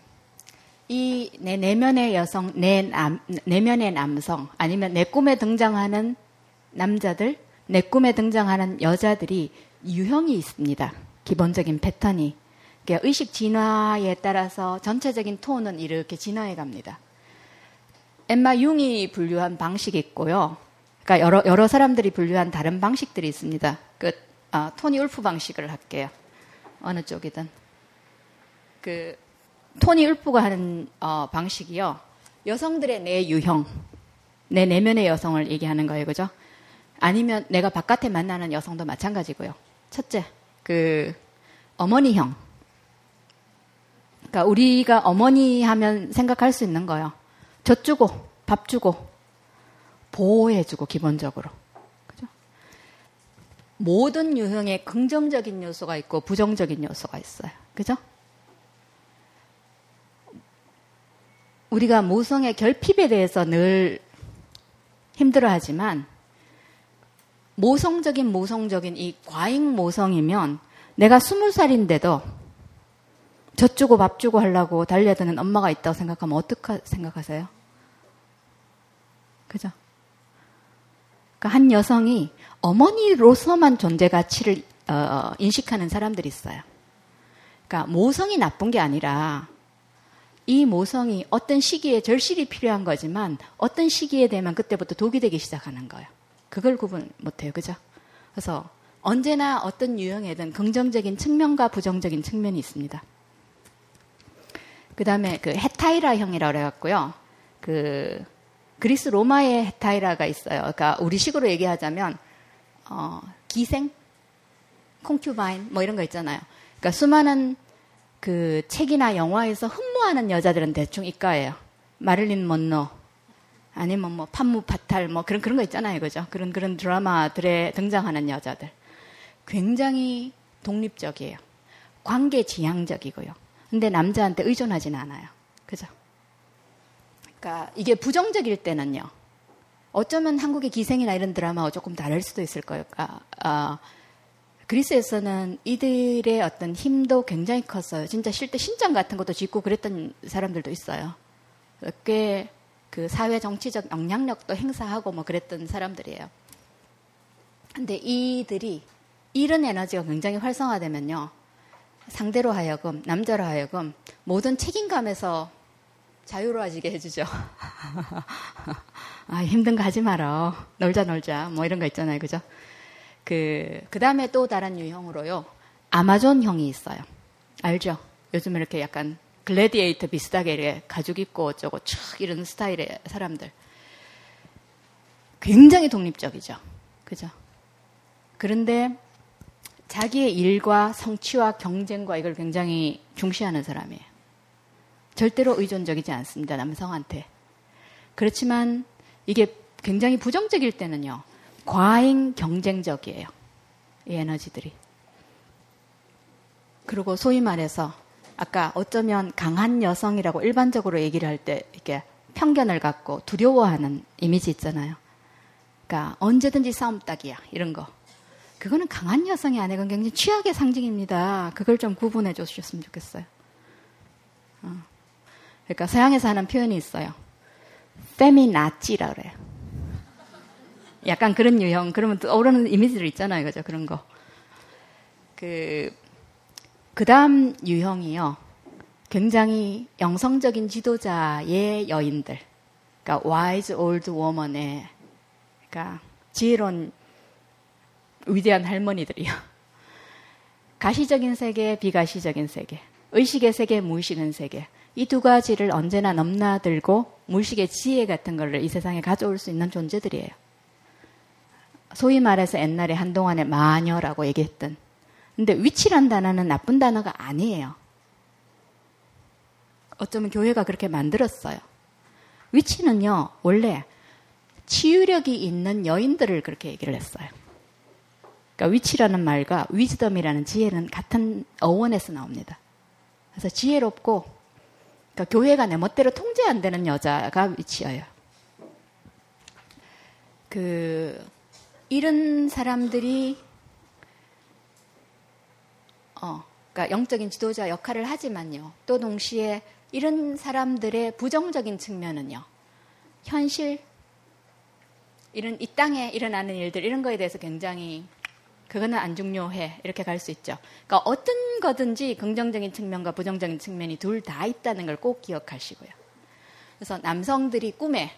이내 내면의 여성, 내 남, 내면의 남성, 아니면 내 꿈에 등장하는 남자들, 내 꿈에 등장하는 여자들이 유형이 있습니다. 기본적인 패턴이. 그러니까 의식 진화에 따라서 전체적인 톤은 이렇게 진화해 갑니다. 엠마 융이 분류한 방식이 있고요. 그러니까 여러, 여러 사람들이 분류한 다른 방식들이 있습니다. 그, 아, 토니 울프 방식을 할게요. 어느 쪽이든. 그, 토니 울프가 하는 어, 방식이요. 여성들의 내 유형, 내 내면의 여성을 얘기하는 거예요. 그죠? 아니면 내가 바깥에 만나는 여성도 마찬가지고요. 첫째, 그, 어머니형. 그러니까 우리가 어머니 하면 생각할 수 있는 거요. 젖 주고, 밥 주고, 보호해주고, 기본적으로. 그죠? 모든 유형에 긍정적인 요소가 있고, 부정적인 요소가 있어요. 그죠? 우리가 모성의 결핍에 대해서 늘 힘들어 하지만, 모성적인 모성적인 이 과잉 모성이면 내가 스물 살인데도 젖 주고 밥 주고 하려고 달려드는 엄마가 있다고 생각하면 어떻게 생각하세요? 그죠? 그러니까 한 여성이 어머니로서만 존재 가치를 어, 인식하는 사람들이 있어요. 그러니까 모성이 나쁜 게 아니라 이 모성이 어떤 시기에 절실히 필요한 거지만 어떤 시기에 되면 그때부터 독이 되기 시작하는 거예요. 그걸 구분 못해요. 그죠? 그래서 언제나 어떤 유형에든 긍정적인 측면과 부정적인 측면이 있습니다. 그 다음에 그 헤타이라형이라고 그래갖고요. 그 그리스 로마의 헤타이라가 있어요. 그러니까 우리식으로 얘기하자면 어, 기생, 콩큐바인 뭐 이런 거 있잖아요. 그러니까 수많은 그 책이나 영화에서 흠모하는 여자들은 대충 이과예요. 마릴린 먼로, 아니면 뭐 판무 파탈 뭐 그런 그런 거 있잖아요, 그죠? 그런 그런 드라마들에 등장하는 여자들 굉장히 독립적이에요. 관계 지향적이고요. 근데 남자한테 의존하지는 않아요, 그죠? 그러니까 이게 부정적일 때는요. 어쩌면 한국의 기생이나 이런 드라마와 조금 다를 수도 있을 거예요. 그러니까, 어, 그리스에서는 이들의 어떤 힘도 굉장히 컸어요. 진짜 실제 신장 같은 것도 짓고 그랬던 사람들도 있어요. 꽤 그 사회 정치적 영향력도 행사하고 뭐 그랬던 사람들이에요. 근데 이들이 이런 에너지가 굉장히 활성화되면요. 상대로 하여금, 남자로 하여금 모든 책임감에서 자유로워지게 해주죠. 아, 힘든 거 하지 마라. 놀자, 놀자. 뭐 이런 거 있잖아요. 그죠? 그, 그 다음에 또 다른 유형으로요. 아마존형이 있어요. 알죠? 요즘 이렇게 약간 글래디에이터 비슷하게 이렇게 가죽 입고 어쩌고 촥 이런 스타일의 사람들. 굉장히 독립적이죠. 그죠? 그런데 자기의 일과 성취와 경쟁과 이걸 굉장히 중시하는 사람이에요. 절대로 의존적이지 않습니다. 남성한테. 그렇지만 이게 굉장히 부정적일 때는요. 과잉 경쟁적이에요. 이 에너지들이. 그리고 소위 말해서 아까 어쩌면 강한 여성이라고 일반적으로 얘기를 할 때 이렇게 편견을 갖고 두려워하는 이미지 있잖아요. 그러니까 언제든지 싸움 딱이야 이런 거. 그거는 강한 여성이 아니고 굉장히 취약의 상징입니다. 그걸 좀 구분해 주셨으면 좋겠어요. 어. 그러니까 서양에서 하는 표현이 있어요. 페미나찌라 그래요. 약간 그런 유형, 그러면 떠오르는 이미지들 있잖아요. 그죠? 그런 거. 그, 그 다음 유형이요. 굉장히 영성적인 지도자의 여인들. 그러니까 wise old woman의, 그러니까 지혜로운 위대한 할머니들이요. 가시적인 세계, 비가시적인 세계. 의식의 세계, 무의식의 세계. 이 두 가지를 언제나 넘나들고 무의식의 지혜 같은 걸이 세상에 가져올 수 있는 존재들이에요. 소위 말해서 옛날에 한동안에 마녀라고 얘기했던. 근데 위치란 단어는 나쁜 단어가 아니에요. 어쩌면 교회가 그렇게 만들었어요. 위치는요, 원래 치유력이 있는 여인들을 그렇게 얘기를 했어요. 그러니까 위치라는 말과 위즈덤이라는 지혜는 같은 어원에서 나옵니다. 그래서 지혜롭고 그러니까 교회가 내 멋대로 통제 안 되는 여자가 위치예요. 그 이런 사람들이 어, 그러니까 영적인 지도자 역할을 하지만요. 또 동시에 이런 사람들의 부정적인 측면은요. 현실 이런 이 땅에 일어나는 일들 이런 거에 대해서 굉장히 그거는 안 중요해 이렇게 갈 수 있죠. 그러니까 어떤 거든지 긍정적인 측면과 부정적인 측면이 둘 다 있다는 걸 꼭 기억하시고요. 그래서 남성들이 꿈에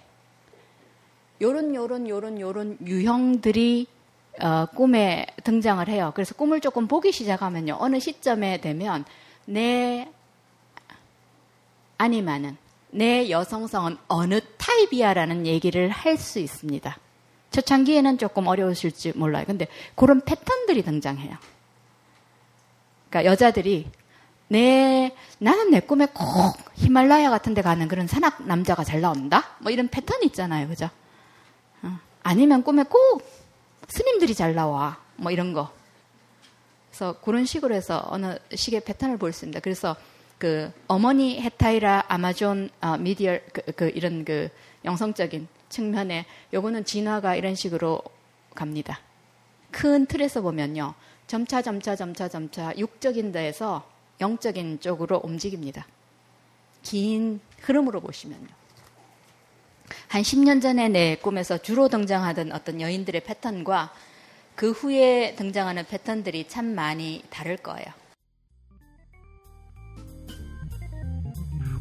요런 요런 요런 요런 유형들이 어, 꿈에 등장을 해요. 그래서 꿈을 조금 보기 시작하면요. 어느 시점에 되면 내 아니마는 내 여성성은 어느 타입이야라는 얘기를 할 수 있습니다. 초창기에는 조금 어려우실지 몰라요. 근데 그런 패턴들이 등장해요. 그러니까 여자들이 내 나는 내 꿈에 꼭 히말라야 같은 데 가는 그런 산악 남자가 잘 나온다? 뭐 이런 패턴 있잖아요. 그죠? 어. 아니면 꿈에 꼭 스님들이 잘 나와. 뭐 이런 거. 그래서 그런 식으로 해서 어느 식의 패턴을 볼 수 있습니다. 그래서 그 어머니 헤타이라 아마존 어, 미디어 그, 그 이런 그 영성적인 측면에 요거는 진화가 이런 식으로 갑니다. 큰 틀에서 보면요. 점차 점차 점차 점차 육적인 데에서 영적인 쪽으로 움직입니다. 긴 흐름으로 보시면요. 한 10년 전에 내 꿈에서 주로 등장하던 어떤 여인들의 패턴과 그 후에 등장하는 패턴들이 참 많이 다를 거예요.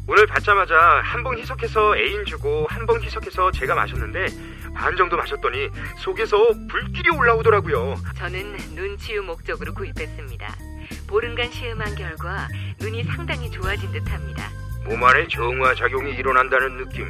오늘 받자마자 한봉 희석해서 애인 주고 한봉 희석해서 제가 마셨는데 반 정도 마셨더니 속에서 불길이 올라오더라고요. 저는 눈치유 목적으로 구입했습니다. 보름간 시음한 결과 눈이 상당히 좋아진 듯합니다. 몸 안에 정화 작용이 일어난다는 느낌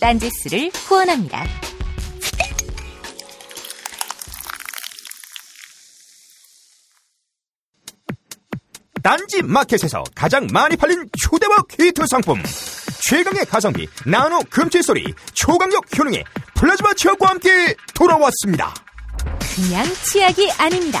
딴지스를 후원합니다. 딴지 마켓에서 가장 많이 팔린 초대박 히트 상품 최강의 가성비 나노 금칫솔이 초강력 효능의 플라즈마 치약과 함께 돌아왔습니다. 그냥 치약이 아닙니다.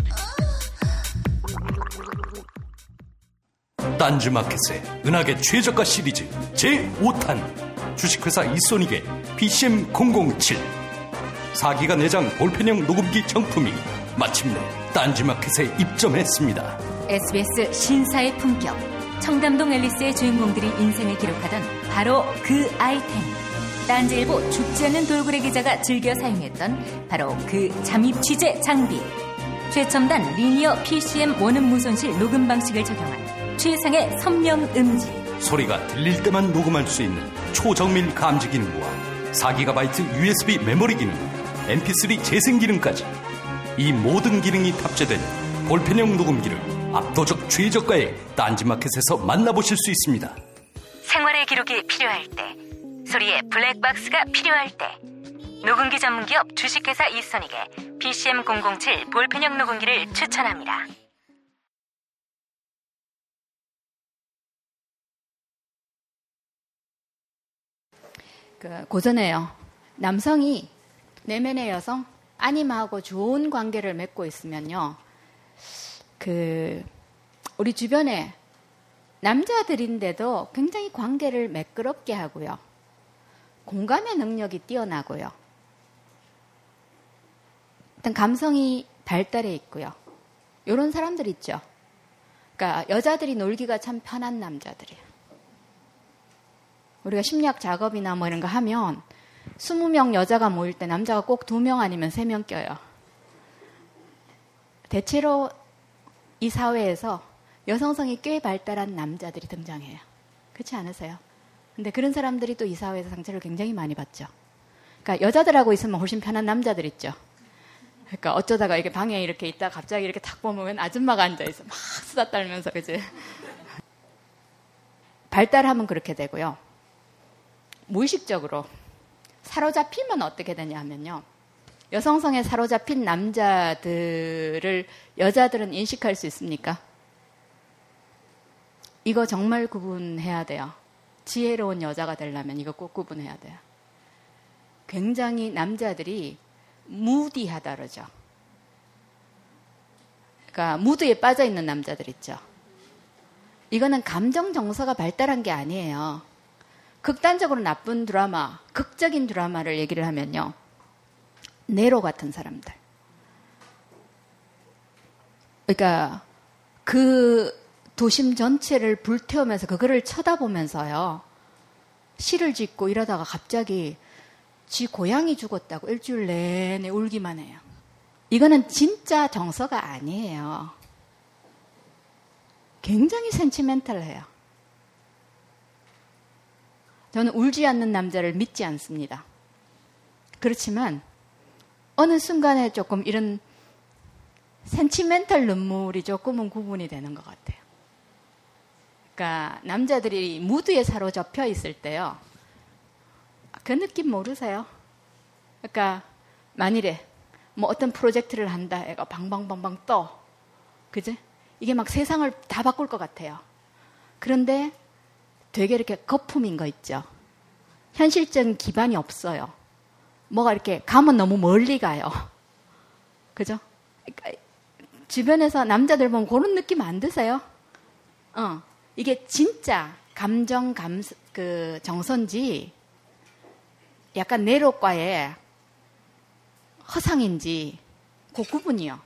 딴지 마켓의 은하계 최저가 시리즈 제5탄 주식회사 이소닉의 PCM007 4기가 내장 볼펜형 녹음기 정품이 마침내 딴지마켓에 입점했습니다. SBS 신사의 품격. 청담동 앨리스의 주인공들이 인생을 기록하던 바로 그 아이템. 딴지일보 죽지 않는 돌고래 기자가 즐겨 사용했던 바로 그 잠입 취재 장비. 최첨단 리니어 PCM 원음 무손실 녹음 방식을 적용한 최상의 선명 음질. 소리가 들릴 때만 녹음할 수 있는 초정밀 감지 기능과 4GB USB 메모리 기능, MP3 재생 기능까지 이 모든 기능이 탑재된 볼펜형 녹음기를 압도적 최저가에 딴지마켓에서 만나보실 수 있습니다. 생활의 기록이 필요할 때, 소리의 블랙박스가 필요할 때, 녹음기 전문기업 주식회사 이소닉의 PCM007 볼펜형 녹음기를 추천합니다. 그 고전에요. 남성이 내면의 여성 아님하고 좋은 관계를 맺고 있으면요. 그 우리 주변에 남자들인데도 굉장히 관계를 매끄럽게 하고요. 공감의 능력이 뛰어나고요. 어떤 감성이 발달해 있고요. 이런 사람들 있죠. 그러니까 여자들이 놀기가 참 편한 남자들이에요. 우리가 심리학 작업이나 뭐 이런 거 하면 20명 여자가 모일 때 남자가 꼭 2명 아니면 3명 껴요. 대체로 이 사회에서 여성성이 꽤 발달한 남자들이 등장해요. 그렇지 않으세요? 근데 그런 사람들이 또 이 사회에서 상처를 굉장히 많이 받죠. 그러니까 여자들하고 있으면 훨씬 편한 남자들 있죠. 그러니까 어쩌다가 이렇게 방에 이렇게 있다 갑자기 이렇게 탁 보면 아줌마가 앉아 있어. 막 수다 떨면서, 그지? 발달하면 그렇게 되고요. 무의식적으로 사로잡히면 어떻게 되냐 하면요. 여성성에 사로잡힌 남자들을 여자들은 인식할 수 있습니까? 이거 정말 구분해야 돼요. 지혜로운 여자가 되려면 이거 꼭 구분해야 돼요. 굉장히 남자들이 무디하다 그러죠. 그러니까 무드에 빠져 있는 남자들 있죠. 이거는 감정 정서가 발달한 게 아니에요. 극단적으로 나쁜 드라마, 극적인 드라마를 얘기를 하면요. 네로 같은 사람들. 그러니까 그 도심 전체를 불태우면서 그거를 쳐다보면서요. 시를 짓고 이러다가 갑자기 지 고양이 죽었다고 일주일 내내 울기만 해요. 이거는 진짜 정서가 아니에요. 굉장히 센치멘탈해요. 저는 울지 않는 남자를 믿지 않습니다. 그렇지만 어느 순간에 조금 이런 센치멘탈 눈물이 조금은 구분이 되는 것 같아요. 그러니까 남자들이 무드에 사로잡혀 있을 때요. 그 느낌 모르세요? 그러니까 만일에 뭐 어떤 프로젝트를 한다 애가 방방방방 떠. 그지? 이게 막 세상을 다 바꿀 것 같아요. 그런데 되게 이렇게 거품인 거 있죠. 현실적인 기반이 없어요. 뭐가 이렇게 가면 너무 멀리 가요. 그죠? 그러니까 주변에서 남자들 보면 그런 느낌 안 드세요? 어. 이게 진짜 감정 감, 그 정선지 약간 내로과의 허상인지 그 구분이요.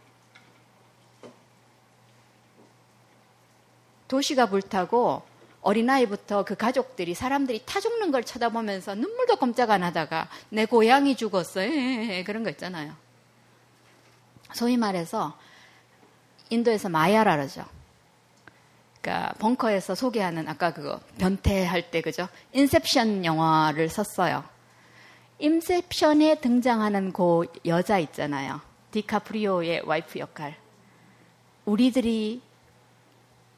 도시가 불타고 어린아이부터 그 가족들이 사람들이 타 죽는 걸 쳐다보면서 눈물도 꼼짝 안 하다가 내 고향이 죽었어. 요 그런 거 있잖아요. 소위 말해서 인도에서 마야라 그러죠. 그러니까 벙커에서 소개하는 아까 그거 변태할 때 그죠? 인셉션 영화를 썼어요. 인셉션에 등장하는 그 여자 있잖아요. 디카프리오의 와이프 역할. 우리들이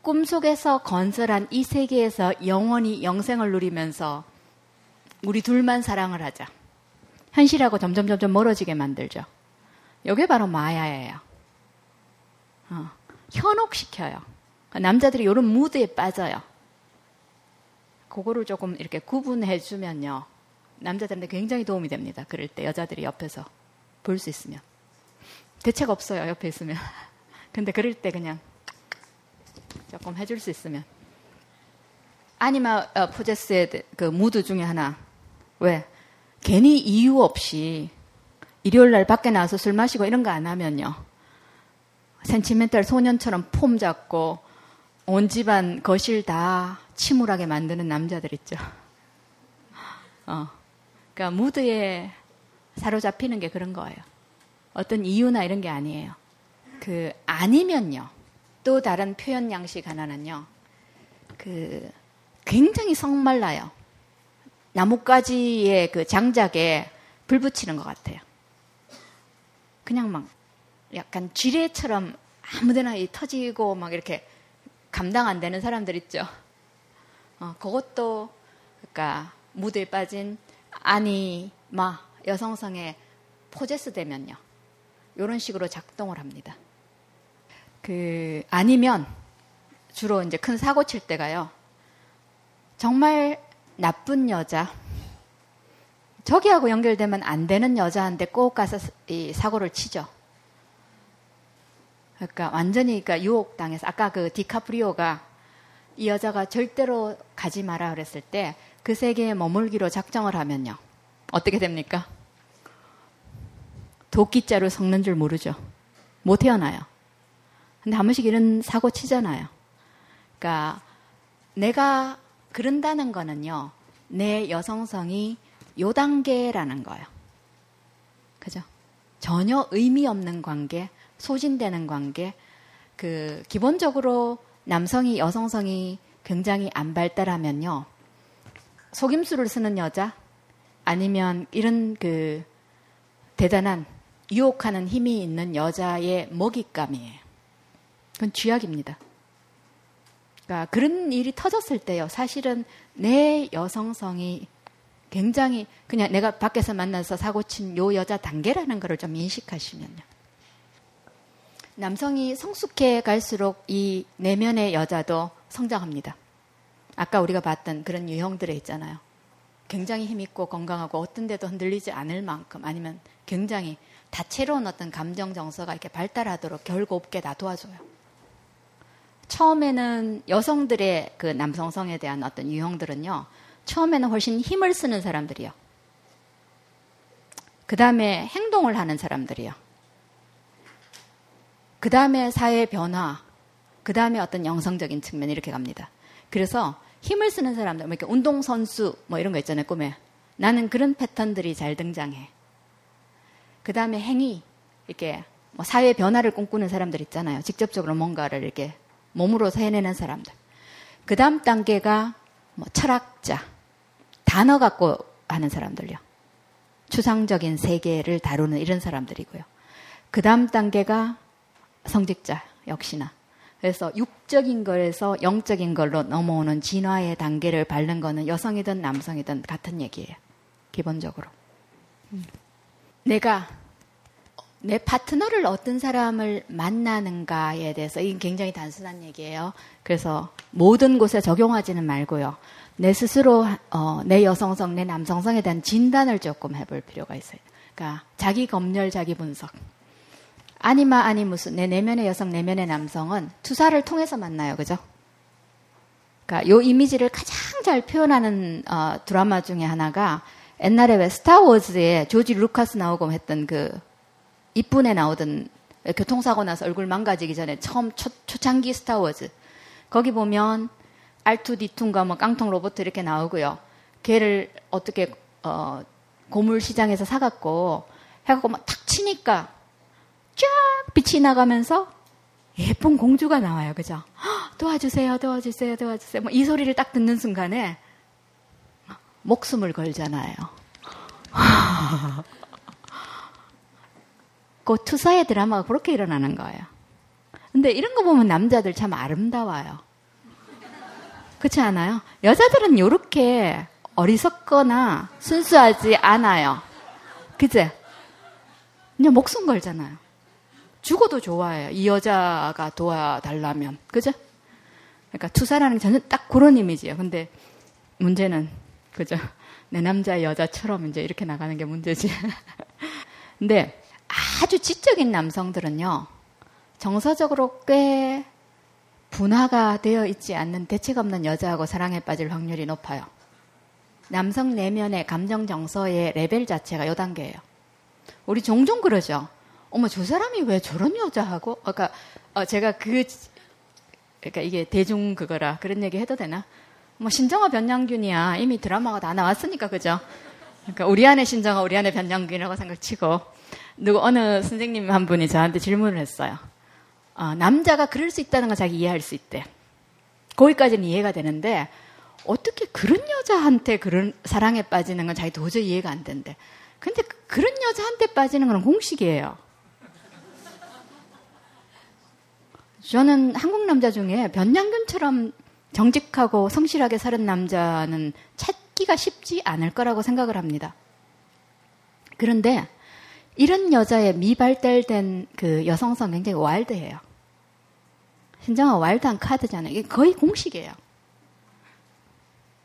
꿈속에서 건설한 이 세계에서 영원히 영생을 누리면서 우리 둘만 사랑을 하자. 현실하고 점점 점점 멀어지게 만들죠. 이게 바로 마야예요. 어, 현혹시켜요. 남자들이 이런 무드에 빠져요. 그거를 조금 이렇게 구분해 주면요. 남자들한테 굉장히 도움이 됩니다. 그럴 때 여자들이 옆에서 볼 수 있으면. 대책 없어요. 옆에 있으면. 근데 그럴 때 그냥 조금 해줄 수 있으면. 아니마 어, 포제스의 그 무드 중에 하나. 왜? 괜히 이유 없이 일요일 날 밖에 나와서 술 마시고 이런 거 안 하면요. 센치멘탈 소년처럼 폼 잡고 온 집안 거실 다 침울하게 만드는 남자들 있죠. 어. 그러니까 무드에 사로잡히는 게 그런 거예요. 어떤 이유나 이런 게 아니에요. 그 아니면요. 또 다른 표현 양식 하나는요. 그 굉장히 성말라요. 나뭇가지의 그 장작에 불 붙이는 것 같아요. 그냥 막 약간 쥐레처럼 아무데나 이 터지고 막 이렇게 감당 안 되는 사람들 있죠. 어, 그것도 그러니까 무드에 빠진 아니마 여성성의 포제스 되면요. 이런 식으로 작동을 합니다. 그 아니면 주로 이제 큰 사고 칠 때가요. 정말 나쁜 여자, 저기하고 연결되면 안 되는 여자한테 꼭 가서 이 사고를 치죠. 그러니까 완전히 그러니까 유혹당해서 아까 그 디카프리오가 이 여자가 절대로 가지 마라 그랬을 때 그 세계에 머물기로 작정을 하면요. 어떻게 됩니까? 도끼자루 섞는 줄 모르죠. 못 태어나요. 근데 한 번씩 이런 사고 치잖아요. 그러니까 내가 그런다는 거는요. 내 여성성이 요 단계라는 거예요. 그죠? 전혀 의미 없는 관계, 소진되는 관계, 그, 기본적으로 남성이 여성성이 굉장히 안 발달하면요. 속임수를 쓰는 여자, 아니면 이런 그, 대단한 유혹하는 힘이 있는 여자의 먹잇감이에요. 그건 쥐약입니다. 그러니까 그런 일이 터졌을 때요. 사실은 내 여성성이 굉장히 그냥 내가 밖에서 만나서 사고 친 요 여자 단계라는 것을 좀 인식하시면요. 남성이 성숙해 갈수록 이 내면의 여자도 성장합니다. 아까 우리가 봤던 그런 유형들에 있잖아요. 굉장히 힘있고 건강하고 어떤 데도 흔들리지 않을 만큼 아니면 굉장히 다채로운 어떤 감정 정서가 이렇게 발달하도록 결곱게 다 도와줘요. 처음에는 여성들의 그 남성성에 대한 어떤 유형들은요. 처음에는 훨씬 힘을 쓰는 사람들이요. 그 다음에 행동을 하는 사람들이요. 그 다음에 사회 변화, 그 다음에 어떤 영성적인 측면 이렇게 갑니다. 그래서 힘을 쓰는 사람들, 뭐 이렇게 운동선수 뭐 이런 거 있잖아요, 꿈에. 나는 그런 패턴들이 잘 등장해. 그 다음에 행위, 이렇게 뭐 사회 변화를 꿈꾸는 사람들 있잖아요. 직접적으로 뭔가를 이렇게 몸으로 해내는 사람들. 그 다음 단계가 뭐 철학자, 단어 갖고 하는 사람들요. 추상적인 세계를 다루는 이런 사람들이고요. 그 다음 단계가 성직자, 역시나. 그래서 육적인 거에서 영적인 걸로 넘어오는 진화의 단계를 밟는 거는 여성이든 남성이든 같은 얘기예요. 기본적으로. 음. 내가 내 파트너를 어떤 사람을 만나는가에 대해서 이게 굉장히 단순한 얘기예요. 그래서 모든 곳에 적용하지는 말고요. 내 스스로 어, 내 여성성, 내 남성성에 대한 진단을 조금 해볼 필요가 있어요. 그러니까 자기 검열, 자기 분석. 아니마 아니무스 내 내면의 여성, 내면의 남성은 투사를 통해서 만나요, 그죠? 그러니까 요 이미지를 가장 잘 표현하는 어, 드라마 중에 하나가 옛날에 왜 스타워즈에 조지 루카스 나오고 했던 그 이쁜에 나오던 교통사고 나서 얼굴 망가지기 전에 처음 초, 초창기 스타워즈 거기 보면 R2D2인가 뭐 깡통 로봇 이렇게 나오고요. 걔를 어떻게 어, 고물 시장에서 사갖고 해갖고 막 탁 치니까 쫙 빛이 나가면서 예쁜 공주가 나와요. 그죠? 도와주세요, 도와주세요, 도와주세요. 뭐 이 소리를 딱 듣는 순간에 목숨을 걸잖아요. 그 투사의 드라마가 그렇게 일어나는 거예요. 근데 이런 거 보면 남자들 참 아름다워요. 그렇지 않아요? 여자들은 이렇게 어리석거나 순수하지 않아요. 그제? 그냥 목숨 걸잖아요. 죽어도 좋아해요. 이 여자가 도와달라면. 그죠? 그러니까 투사라는 게 전혀 딱 그런 이미지예요. 근데 문제는, 그죠? 내 남자 여자처럼 이제 이렇게 나가는 게 문제지. 근데 아주 지적인 남성들은요, 정서적으로 꽤 분화가 되어 있지 않는 대책 없는 여자하고 사랑에 빠질 확률이 높아요. 남성 내면의 감정 정서의 레벨 자체가 요 단계예요. 우리 종종 그러죠. 어머 저 사람이 왜 저런 여자하고 아까 어, 제가 그 그러니까 이게 대중 그거라 그런 얘기 해도 되나? 뭐 신정아 변양균이야 이미 드라마가 다 나왔으니까 그죠? 그러니까 우리 안에 신정아 우리 안에 변양균이라고 생각치고 누구 어느 선생님 한 분이 저한테 질문을 했어요. 어, 남자가 그럴 수 있다는 걸 자기 이해할 수 있대. 거기까지는 이해가 되는데 어떻게 그런 여자한테 그런 사랑에 빠지는 건 자기 도저히 이해가 안 된대. 근데 그- 그런 여자한테 빠지는 건 공식이에요. 저는 한국 남자 중에 변양균처럼 정직하고 성실하게 사는 남자는 찾 기가 쉽지 않을 거라고 생각을 합니다. 그런데 이런 여자의 미발달된 그 여성성 굉장히 와일드해요. 신정아 와일드한 카드잖아요. 이게 거의 공식이에요.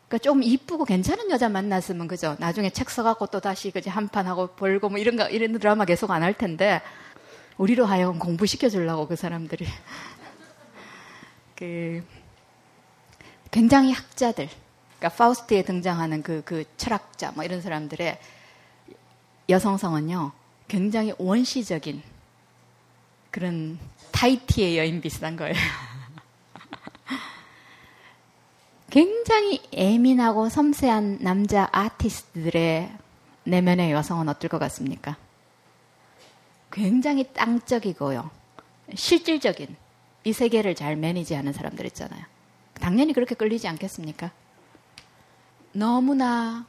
그러니까 좀 이쁘고 괜찮은 여자 만났으면 그죠. 나중에 책 써갖고 또 다시 그지 한판 하고 벌고 뭐 이런 거 이런 드라마 계속 안 할 텐데 우리로 하여금 공부 시켜 주려고 그 사람들이 그 굉장히 학자들, 그러니까 파우스트에 등장하는 그, 그 철학자, 뭐 이런 사람들의 여성성은요, 굉장히 원시적인 그런 타이티의 여인 비슷한 거예요. 굉장히 예민하고 섬세한 남자 아티스트들의 내면의 여성은 어떨 것 같습니까? 굉장히 땅적이고요. 실질적인 이 세계를 잘 매니지하는 사람들 있잖아요. 당연히 그렇게 끌리지 않겠습니까? 너무나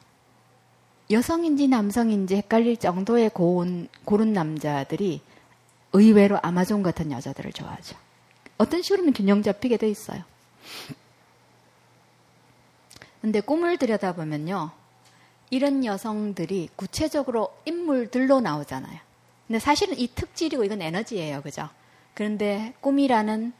여성인지 남성인지 헷갈릴 정도의 고운, 고른 남자들이 의외로 아마존 같은 여자들을 좋아하죠. 어떤 식으로는 균형 잡히게 돼 있어요. 근데 꿈을 들여다보면요. 이런 여성들이 구체적으로 인물들로 나오잖아요. 근데 사실은 이 특질이고 이건 에너지예요. 그죠? 그런데 꿈이라는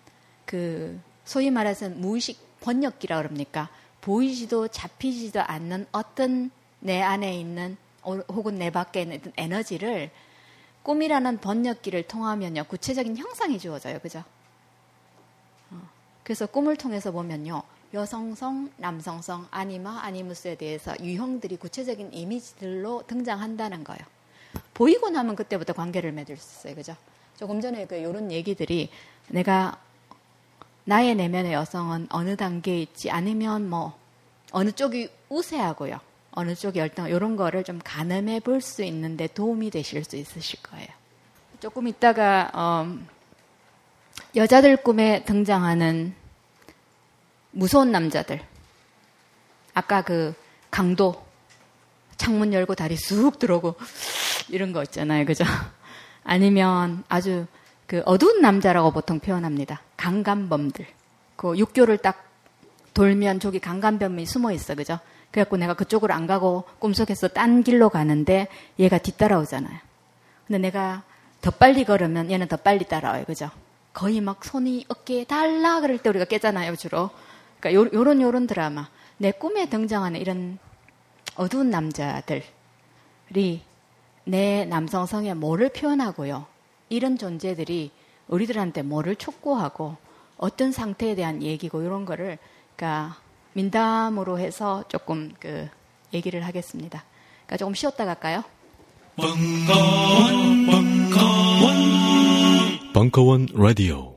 그 소위 말해서 무의식 번역기라 그럽니까? 보이지도 잡히지도 않는 어떤 내 안에 있는 어, 혹은 내 밖에 있는 에너지를 꿈이라는 번역기를 통하면요 구체적인 형상이 주어져요, 그죠? 어, 그래서 꿈을 통해서 보면요 여성성, 남성성, 아니마, 아니무스에 대해서 유형들이 구체적인 이미지들로 등장한다는 거예요. 보이고 나면 그때부터 관계를 맺을 수 있어요, 그죠? 조금 전에 그 이런 얘기들이 내가 나의 내면의 여성은 어느 단계에 있지 아니면 뭐 어느 쪽이 우세하고요. 어느 쪽이 열등 이런 거를 좀 가늠해 볼 수 있는데 도움이 되실 수 있으실 거예요. 조금 있다가 어, 여자들 꿈에 등장하는 무서운 남자들. 아까 그 강도 창문 열고 다리 쑥 들어오고 이런 거 있잖아요. 그죠? 아니면 아주 그 어두운 남자라고 보통 표현합니다. 강간범들. 그 육교를 딱 돌면 저기 강간범이 숨어 있어. 그죠? 그래갖고 내가 그쪽으로 안 가고 꿈속에서 딴 길로 가는데 얘가 뒤따라오잖아요. 근데 내가 더 빨리 걸으면 얘는 더 빨리 따라와요. 그죠? 거의 막 손이 어깨에 달라 그럴 때 우리가 깨잖아요. 주로. 그러니까 요, 요런 요런 드라마. 내 꿈에 등장하는 이런 어두운 남자들이 내 남성성의 뭐를 표현하고요. 이런 존재들이 우리들한테 뭐를 촉구하고 어떤 상태에 대한 얘기고 이런 거를 그러니까 민담으로 해서 조금 그 얘기를 하겠습니다. 그러니까 조금 쉬었다 갈까요? 벙커원, 벙커원, 벙커원 라디오.